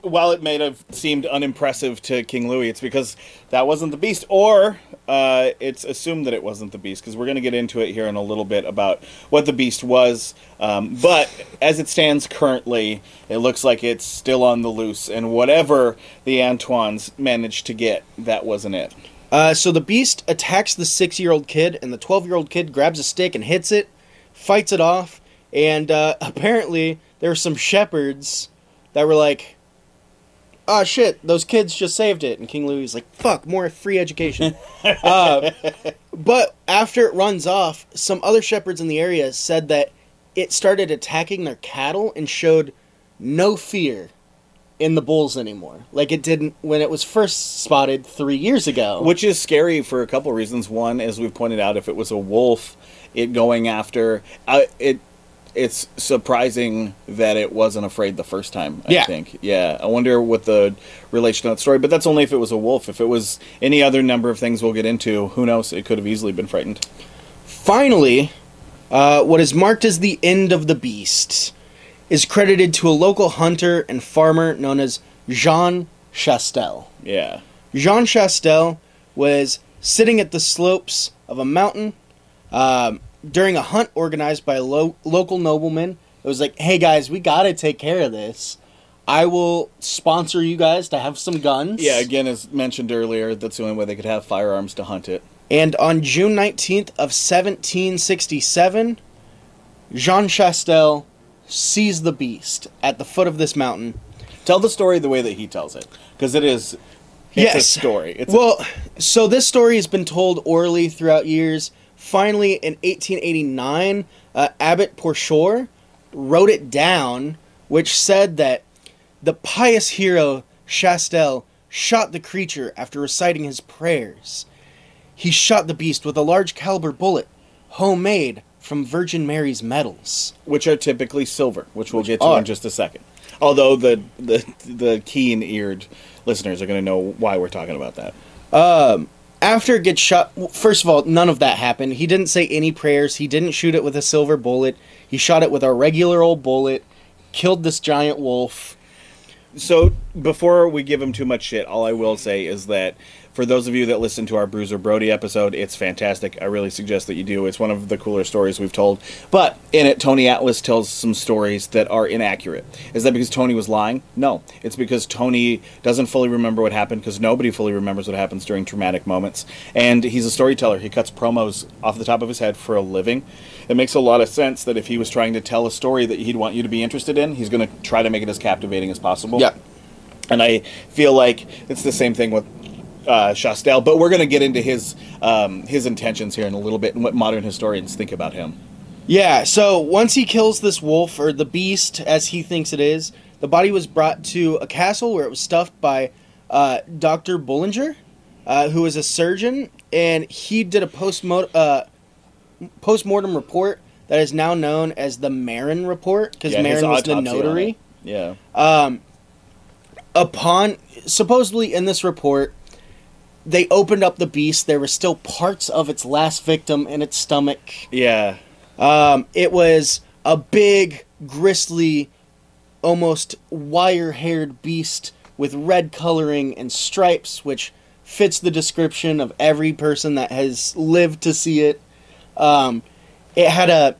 while it may have seemed unimpressive to King Louis, it's because that wasn't the beast, or uh, it's assumed that it wasn't the beast, because we're going to get into it here in a little bit about what the beast was. Um, but as it stands currently, it looks like it's still on the loose, and whatever the Antoines managed to get, that wasn't it. Uh, so the beast attacks the six year old kid, and the 12 year old kid grabs a stick and hits it, fights it off, and uh, apparently there were some shepherds that were like, oh shit, those kids just saved it. And King Louis is like, fuck, more free education. uh, but after it runs off, some other shepherds in the area said that it started attacking their cattle and showed no fear in the bulls anymore. Like it didn't when it was first spotted three years ago. Which is scary for a couple reasons. One, as we've pointed out, if it was a wolf, it going after uh, it. It's surprising that it wasn't afraid the first time. I Yeah. think. Yeah, I wonder what the relation to that story. But that's only if it was a wolf. If it was any other number of things we'll get into, who knows? It could have easily been frightened. Finally, uh, what is marked as the end of the beast is credited to a local hunter and farmer known as Jean Chastel. Yeah. Jean Chastel was sitting at the slopes of a mountain um, during a hunt organized by a lo- local nobleman. It was like, hey guys, we gotta take care of this. I will sponsor you guys to have some guns. Yeah. Again, as mentioned earlier, that's the only way they could have firearms to hunt it. And on June 19th of 1767, Jean Chastel sees the beast at the foot of this mountain. Tell the story the way that he tells it, because it is. It's a Yes. story. It's a- well, so this story has been told orally throughout years. Finally, in 1889, uh, Abbot Pourcher wrote it down, which said that the pious hero Chastel shot the creature after reciting his prayers. He shot the beast with a large caliber bullet, homemade from Virgin Mary's medals. which are typically silver, which we'll get to are. in just a second. Although the the the keen-eared listeners are going to know why we're talking about that. After it gets shot first of all none of that happened. He didn't say any prayers. He didn't shoot it with a silver bullet. He shot it with a regular old bullet killed this giant wolf. So before we give him too much shit, all I will say is that for those of you that listen to our Bruiser Brody episode, it's fantastic. I really suggest that you do. It's one of the cooler stories we've told. But in it, Tony Atlas tells some stories that are inaccurate. Is that because Tony was lying? No. It's because Tony doesn't fully remember what happened because nobody fully remembers what happens during traumatic moments. And he's a storyteller. He cuts promos off the top of his head for a living. It makes a lot of sense that if he was trying to tell a story that he'd want you to be interested in, he's going to try to make it as captivating as possible. Yeah. And I feel like it's the same thing with uh, Chastel, but we're going to get into his um, his intentions here in a little bit and what modern historians think about him. yeah so once he kills this wolf or the beast as he thinks it is the body was brought to a castle where it was stuffed by uh, dr Boulanger uh, who was a surgeon and he did a post uh, post-mortem report that is now known as the Marin report because Yeah, Marin was the notary. Yeah. upon supposedly in this report they opened up the beast. There were still parts of its last victim in its stomach. Yeah. um, it was a big gristly almost wire-haired beast with red coloring and stripes which fits the description of every person that has lived to see it. Um, it had a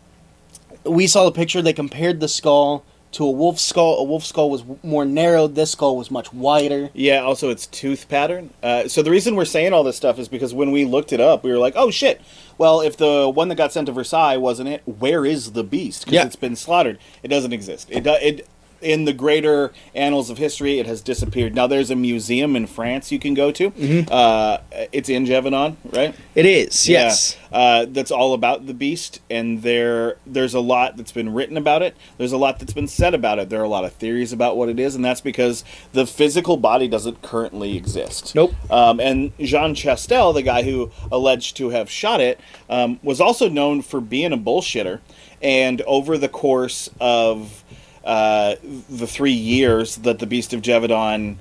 we saw the picture they compared the skull to a wolf skull a wolf skull was more narrow this skull was much wider Yeah, also its tooth pattern. Uh, so the reason we're saying all this stuff is because when we looked it up, we were like, "Oh shit! Well, if the one that got sent to Versailles wasn't it, where is the beast? Because Yeah. it's been slaughtered. It doesn't exist. It do- it in the greater annals of history, it has disappeared. Now, there's a museum in France you can go to. Mm-hmm. Uh, it's in Gévaudan, right? It is, yes. Yeah. Uh, that's all about the beast, and there there's a lot that's been written about it. There's a lot that's been said about it. There are a lot of theories about what it is, and that's because the physical body doesn't currently exist. Nope. Um, and Jean Chastel, the guy who alleged to have shot it, um, was also known for being a bullshitter. And over the course of uh, the three years that the Beast of Gévaudan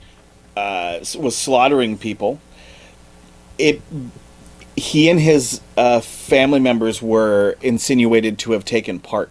uh, was slaughtering people, it he and his uh, family members were insinuated to have taken part.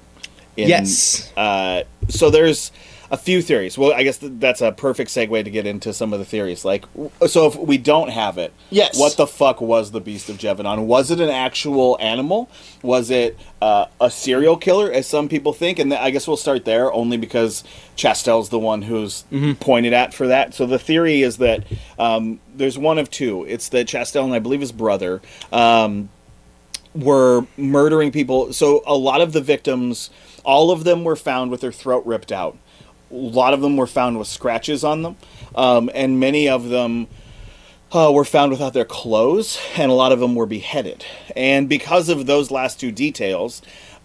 In, Yes. Uh, so there's a few theories. Well, I guess th- that's a perfect segue to get into some of the theories. Like, w- so if we don't have it, Yes. what the fuck was the Beast of Gévaudan? Was it an actual animal? Was it uh, a serial killer, as some people think? And th- I guess we'll start there, only because Chastel's the one who's pointed at for that. So the theory is that um, there's one of two. It's that Chastel and I believe his brother. Um, were murdering people. So a lot of the victims, all of them were found with their throat ripped out. A lot of them were found with scratches on them, um, and many of them uh, were found without their clothes, and a lot of them were beheaded. And because of those last two details,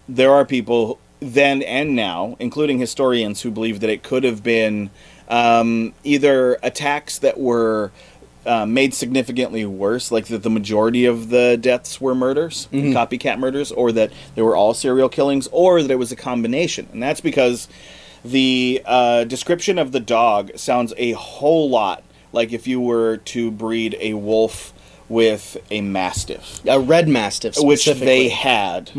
there are people then and now, including historians, who believe that it could have been um, either attacks that were uh, made significantly worse, like that the majority of the deaths were murders, copycat murders, or that they were all serial killings, or that it was a combination. And that's because the uh, description of the dog sounds a whole lot like if you were to breed a wolf with a mastiff. A red mastiff, which they had,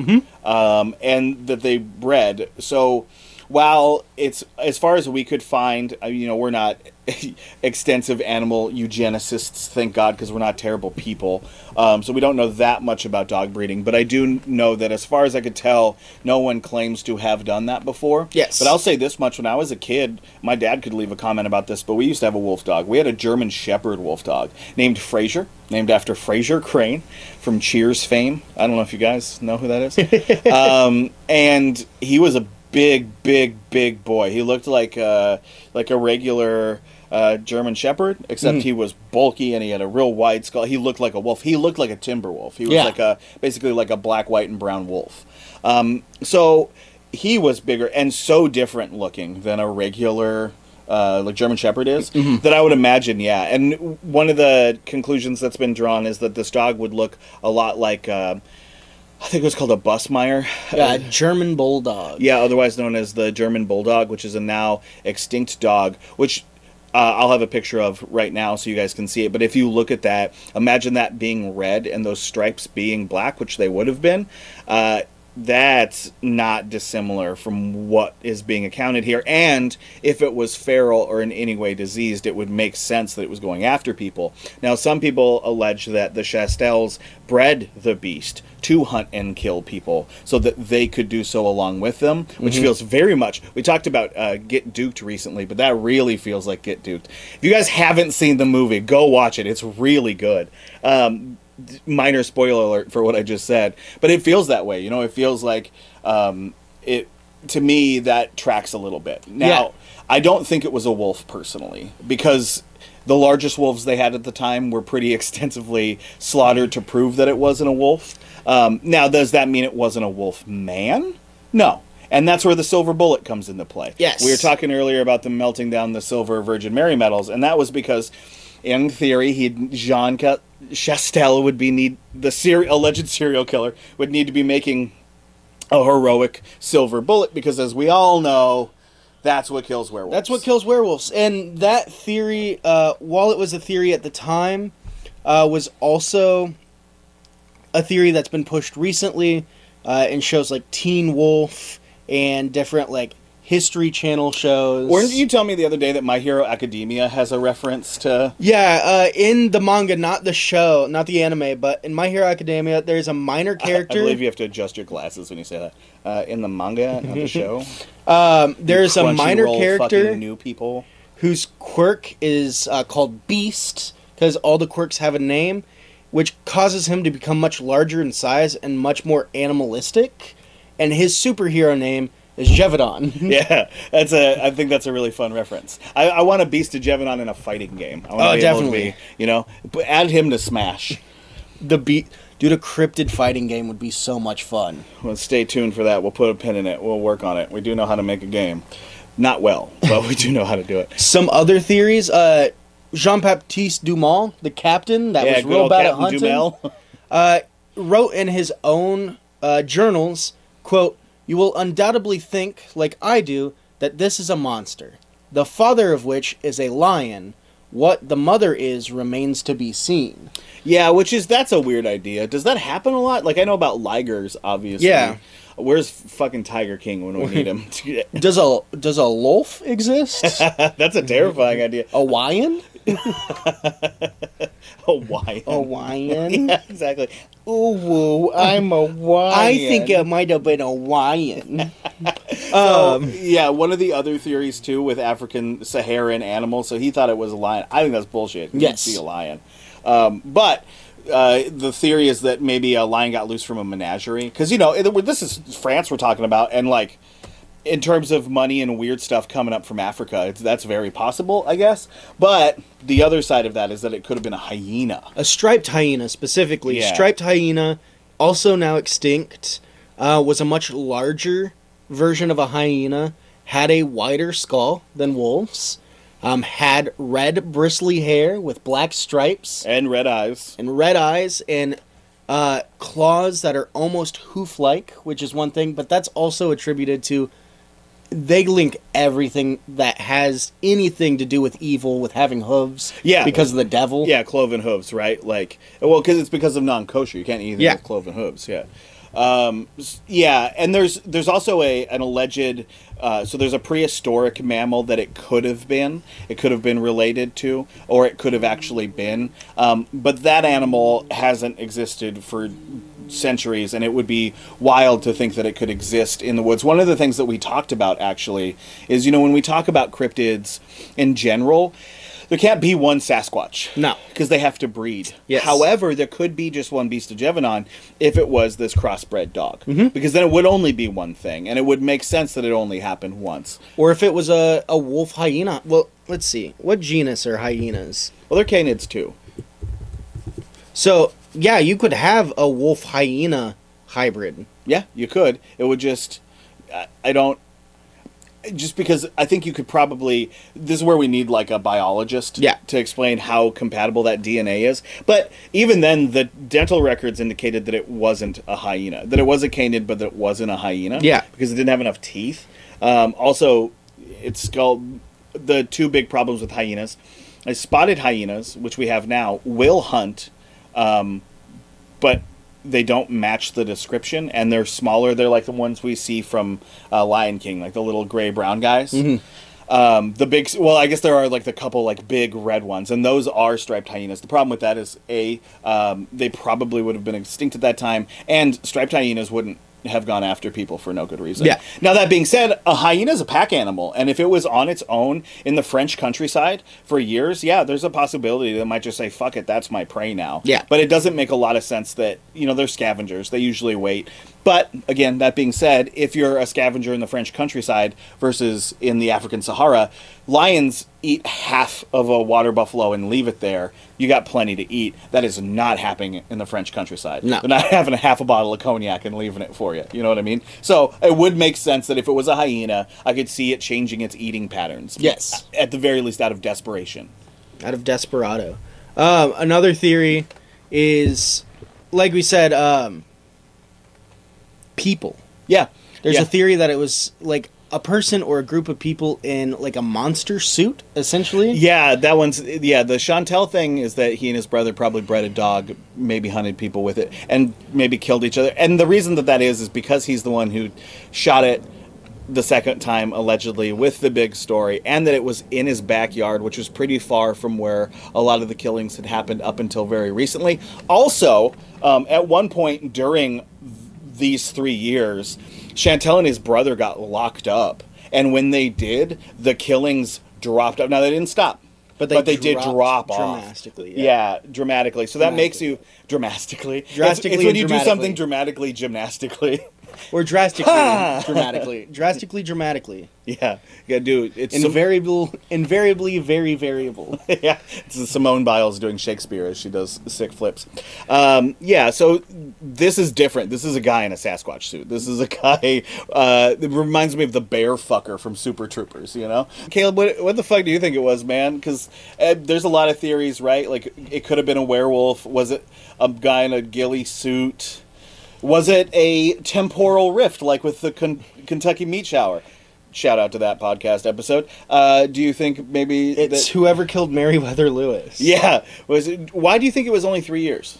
um, and that they bred. So, while it's as far as we could find, uh, you know, we're not extensive animal eugenicists, thank God, because we're not terrible people. Um, so we don't know that much about dog breeding. But I do know that, as far as I could tell, no one claims to have done that before. Yes. But I'll say this much: when I was a kid, my dad could leave a comment about this, but we used to have a wolf dog. We had a German Shepherd wolf dog named Fraser, named after Frasier Crane from Cheers fame. I don't know if you guys know who that is. um, and he was a big, big, big boy. He looked like a, like a regular uh, German Shepherd, except he was bulky and he had a real wide skull. He looked like a wolf. He looked like a timber wolf. He was Yeah. like a basically like a black, white, and brown wolf. Um, so he was bigger and so different looking than a regular uh, like German Shepherd is that I would imagine, yeah. And one of the conclusions that's been drawn is that this dog would look a lot like uh, I think it was called a Busmeyer. Uh, German bulldog. Yeah, otherwise known as the German Bulldog, which is a now extinct dog, which uh, I'll have a picture of right now so you guys can see it. But if you look at that, imagine that being red and those stripes being black, which they would have been. Uh, that's not dissimilar from what is being accounted here. And if it was feral or in any way diseased, it would make sense that it was going after people. Now, some people allege that the Chastels bred the beast to hunt and kill people so that they could do so along with them, which feels very much. We talked about uh, Get Duked recently, but that really feels like Get Duked. If you guys haven't seen the movie, go watch it. It's really good. Um, minor spoiler alert for what I just said, but it feels that way. You know, it feels like um, it. To me, that tracks a little bit. Now, Yeah. I don't think it was a wolf personally, because the largest wolves they had at the time were pretty extensively slaughtered to prove that it wasn't a wolf. Um, now, does that mean it wasn't a wolf man? No. And that's where the silver bullet comes into play. Yes. We were talking earlier about them melting down the silver Virgin Mary medals, and that was because, in theory, he Jean Chastel would be need the seri- alleged serial killer would need to be making a heroic silver bullet because, as we all know, that's what kills werewolves. That's what kills werewolves. And that theory, uh, while it was a theory at the time, uh, was also a theory that's been pushed recently uh, in shows like Teen Wolf and different like History Channel shows. Weren't you tell me the other day that My Hero Academia has a reference to? Yeah, uh, in the manga, not the show, not the anime, but in My Hero Academia, there's a minor character. I character. believe you have to adjust your glasses when you say that. Uh, in the manga, not the show. um, there's a minor character New people. whose quirk is uh, called Beast because all the quirks have a name, which causes him to become much larger in size and much more animalistic. And his superhero name is Gévaudan. Yeah, that's a. I think that's a really fun reference. I, I want a Beast of Gévaudan in a fighting game. I want Oh, to be able to definitely. be, you know, but add him to Smash. the beat, dude, a cryptid fighting game would be so much fun. Well, stay tuned for that. We'll put a pin in it. We'll work on it. We do know how to make a game, not well, but we do know how to do it. Some other theories. Uh, Jean Baptiste Dumont, the captain that yeah, was real bad at hunting, uh, wrote in his own uh, journals, "quote You will undoubtedly think, like I do, that this is a monster, the father of which is a lion. What the mother is remains to be seen." yeah, which is that's a weird idea. Does that happen a lot? Like I know about ligers, obviously. Yeah. Where's fucking Tiger King when we need him? Does a does a wolf exist? that's a terrifying idea. a lion? Hawaiian. Lion? Yeah, exactly. Ooh, woo, I'm a Hawaiian. I think it might have been a lion. So, um, yeah, one of the other theories too with African Saharan animals. So he thought it was a lion. I think that's bullshit. You Yes. see a lion, um, but. Uh, the theory is that maybe a lion got loose from a menagerie because you know it- this is France we're talking about, and like in terms of money and weird stuff coming up from Africa, it's, that's very possible, I guess. But the other side of that is that it could have been a hyena. a striped hyena specifically. Yeah. Striped hyena, also now extinct, uh, was a much larger version of a hyena. Had a wider skull than wolves. Um, had red bristly hair with black stripes And red eyes. and red eyes and uh, claws that are almost hoof-like, which is one thing, but that's also attributed to they link everything that has anything to do with evil with having hooves. Yeah. because of the devil. Yeah, cloven hooves, right? Like, well, because it's because of non-kosher. You can't eat anything Yeah. with cloven hooves. Yeah, um, yeah, and there's there's also a an alleged. Uh, so there's a prehistoric mammal that it could have been. It could have been related to, or it could have actually been. Um, but that animal hasn't existed for centuries, and it would be wild to think that it could exist in the woods. One of the things that we talked about actually is, you know, when we talk about cryptids in general, there can't be one Sasquatch. No. Because they have to breed. Yes. However, there could be just one Beast of Gévaudan if it was this crossbred dog. Mm-hmm. Because then it would only be one thing, and it would make sense that it only happened once. Or if it was a, a wolf hyena. Well, let's see. What genus are hyenas? Well, they're canids too. So, yeah, you could have a wolf hyena hybrid. Yeah, you could. It would just. I don't. Just because I think you could probably. This is where we need like a biologist Yeah. to explain how compatible that DNA is. But even then, the dental records indicated that it wasn't a hyena. That it was a canid, but that it wasn't a hyena. Yeah. Because it didn't have enough teeth. Um, also, its skull. The two big problems with hyenas is spotted hyenas, which we have now, will hunt but they don't match the description and they're smaller. They're like the ones we see from uh, lion king like the little gray brown guys. Um, the big well i guess there are like the couple like big red ones and those are striped hyenas. The problem with that is a um, they probably would have been extinct at that time and striped hyenas wouldn't have gone after people for no good reason. Yeah. Now that being said, a hyena is a pack animal, and if it was on its own in the French countryside for years, yeah, there's a possibility that it might just say, "Fuck it, that's my prey now." Yeah. But it doesn't make a lot of sense that you know they're scavengers. They usually wait. But again, that being said, if you're a scavenger in the French countryside versus in the African Sahara, lions eat half of a water buffalo and leave it there. You got plenty to eat. That is not happening in the French countryside. No. They're not having a half a bottle of cognac and leaving it for you. You know what I mean? So it would make sense that if it was a hyena, I could see it changing its eating patterns. Yes. At the very least, out of desperation. out of Desperado. Um, another theory is, like we said, um, people. Yeah. There's yeah. a theory that it was like a person or a group of people in like a monster suit, essentially. Yeah, that one's yeah. The Chastel thing is that he and his brother probably bred a dog, maybe hunted people with it, and maybe killed each other. And the reason that that is is because he's the one who shot it the second time allegedly with the big story, and that it was in his backyard, which was pretty far from where a lot of the killings had happened up until very recently. Also, um, at one point during these three years, Chastel and his brother got locked up, and when they did, the killings dropped up. Now they didn't stop, But but they they, did drop off dramatically, Yeah. yeah. dramatically. So that makes you dramatically. It's- Drastically It's, when and you do something dramatically, gymnastically. or drastically, dramatically, drastically, dramatically. Yeah, you gotta it's some- Invariable, invariably, very variable. yeah, it's Simone Biles doing Shakespeare as she does sick flips. Um, yeah, so this is different. This is a guy in a Sasquatch suit. This is a guy. Uh, it reminds me of the bear fucker from Super Troopers. You know, Caleb, what, what the fuck do you think it was, man? Because uh, there's a lot of theories, right? Like it could have been a werewolf. Was it a guy in a ghillie suit? Was it a temporal rift, like with the Ken- Kentucky Meat Shower? Shout out to that podcast episode. Uh, do you think maybe It's that- whoever killed Meriwether Lewis. yeah. Was it? Why do you think it was only three years?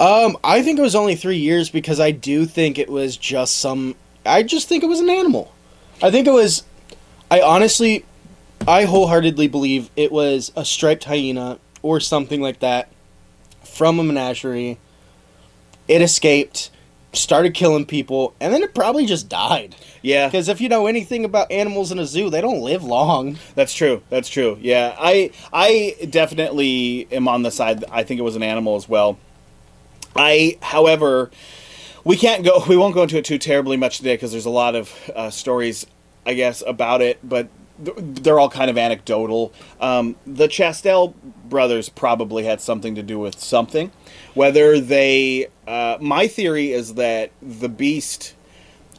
Um, I think it was only three years because I do think it was just some. I just think it was an animal. I think it was. I honestly, I wholeheartedly believe it was a striped hyena or something like that from a menagerie. It escaped, started killing people, and then it probably just died. Yeah, Because if you know anything about animals in a zoo, they don't live long. that's true. That's true. Yeah, I I definitely am on the side. I think it was an animal as well. I, however, we can't go. We won't go into it too terribly much today because there's a lot of uh, stories, I guess, about it. But they're all kind of anecdotal. Um, the Chastel brothers probably had something to do with something. Whether they, uh, my theory is that the beast.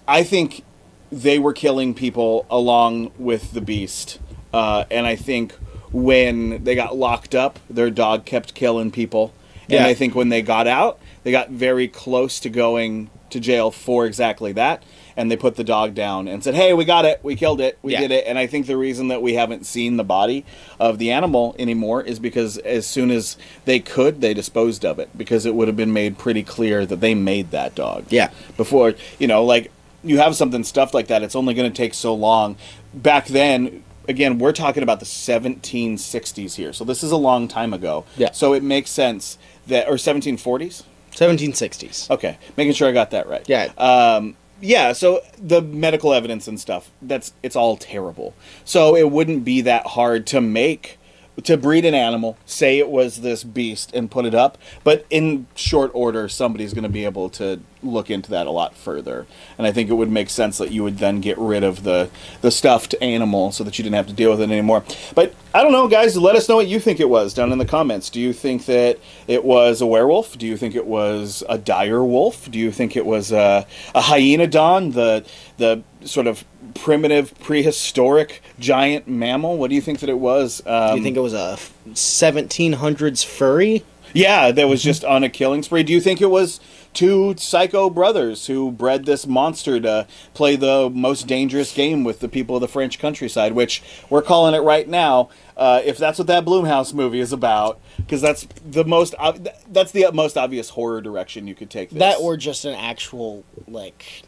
I think they were killing people along with the beast, uh, and I think when they got locked up, their dog kept killing people. And Yeah. I think when they got out, they got very close to going to jail for exactly that. And they put the dog down and said, "Hey, we got it. We killed it. We Yeah. did it." And I think the reason that we haven't seen the body of the animal anymore is because as soon as they could, they disposed of it because it would have been made pretty clear that they made that dog Yeah. before you know like you have something stuffed like that it's only going to take so long back then again we're talking about the 1760s here so this is a long time ago Yeah. so it makes sense that or 1740s 1760s. okay making sure i got that right Yeah. um yeah so the medical evidence and stuff that's it's all terrible. So it wouldn't be that hard to make to breed an animal say it was this beast and put it up. But in short order somebody's going to be able to look into that a lot further. And i think it would make sense that you would then get rid of the the stuffed animal so that you didn't have to deal with it anymore. But i don't know guys. Let us know what you think it was down in the comments. Do you think that it was a werewolf? Do you think it was a dire wolf? Do you think it was a, a Hyaenodon the the sort of primitive prehistoric giant mammal what do you think that it was um, Do you think it was a 1700s furry? yeah, that was just on a killing spree. Do you think it was two psycho brothers who bred this monster to play the most dangerous game with the people of the French countryside, which we're calling it right now? Uh, if that's what that Blumhouse movie is about, because that's the most ob- that's the most obvious horror direction you could take this. That or just an actual like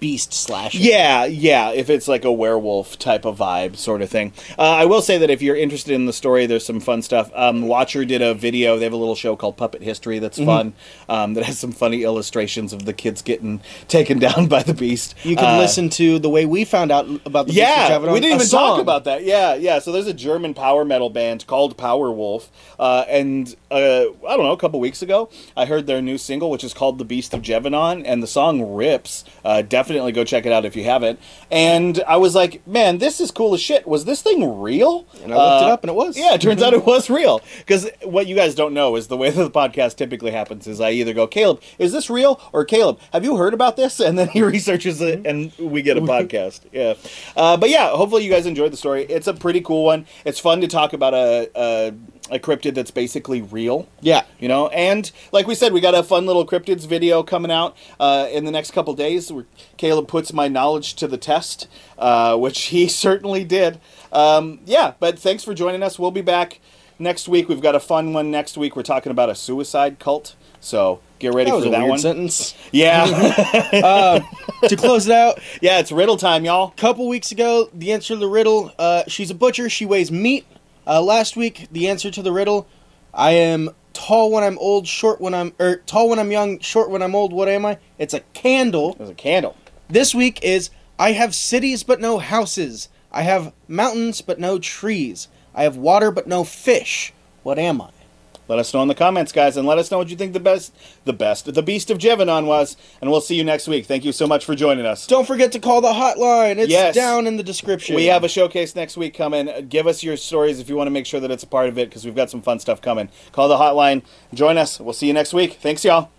beast slash. Yeah, yeah. If it's like a werewolf type of vibe, sort of thing. Uh, I will say that if you're interested in the story, there's some fun stuff. Um, Watcher did a video. They have a little show called Puppet History that's Mm-hmm. fun. Um, that has some funny illustrations of the kids getting taken down by the beast. You can Uh, listen to the way we found out about the Beast yeah, Gévaudan, we didn't even song. talk about that. Yeah, yeah. So there's a German power metal band called Powerwolf, uh, and uh, I don't know, a couple weeks ago, I heard their new single, which is called "The Beast of Gévaudan," and the song rips. Uh, definitely go check it out if you haven't. And I was like, man, this is cool as shit. Was this thing real? And I looked it Uh, up and it was. Yeah, it turns out it was real. Because what you guys don't know is the way that the podcast typically happens is I either go, Caleb, is this real? Or Caleb, have you heard about this? And then he researches it and we get a podcast. Yeah. Uh, but yeah, hopefully you guys enjoyed the story. It's a pretty cool one. It's fun to talk about a, a, a cryptid that's basically real. Yeah. You know, and like we said, we got a fun little cryptids video coming out uh, in the next couple days. Where Caleb puts my knowledge to the test, uh, which he certainly did. Um, yeah, but thanks for joining us. We'll be back next week. We've got a fun one next week. We're talking about a suicide cult, so get ready That for a that weird one. sentence. Yeah, to close it out, yeah, it's riddle time, y'all. couple weeks ago, the answer to the riddle, uh, she's a butcher, she weighs meat. Uh, last week, the answer to the riddle, I am tall when I'm old, short when I'm, er, tall when I'm young, short when I'm old, what am I? It's a candle. There's a candle. This week is, I have cities but no houses. I have mountains but no trees. I have water but no fish. What am I? Let us know in the comments, guys, and let us know what you think the best, the best, the Beast of Gévaudan was. And we'll see you next week. Thank you so much for joining us. Don't forget to call the hotline. It's Yes. down in the description. We have a showcase next week coming. Give us your stories if you want to make sure that it's a part of it because we've got some fun stuff coming. Call the hotline. Join us. We'll see you next week. Thanks, y'all.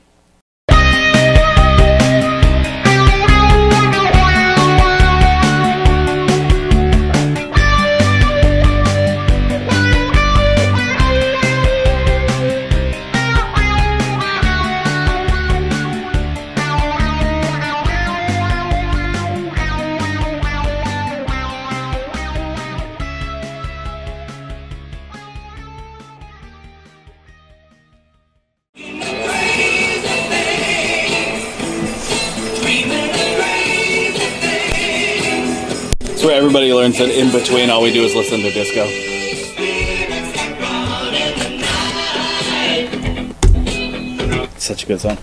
Everybody learns that in between, all we do is listen to disco. Such a good song.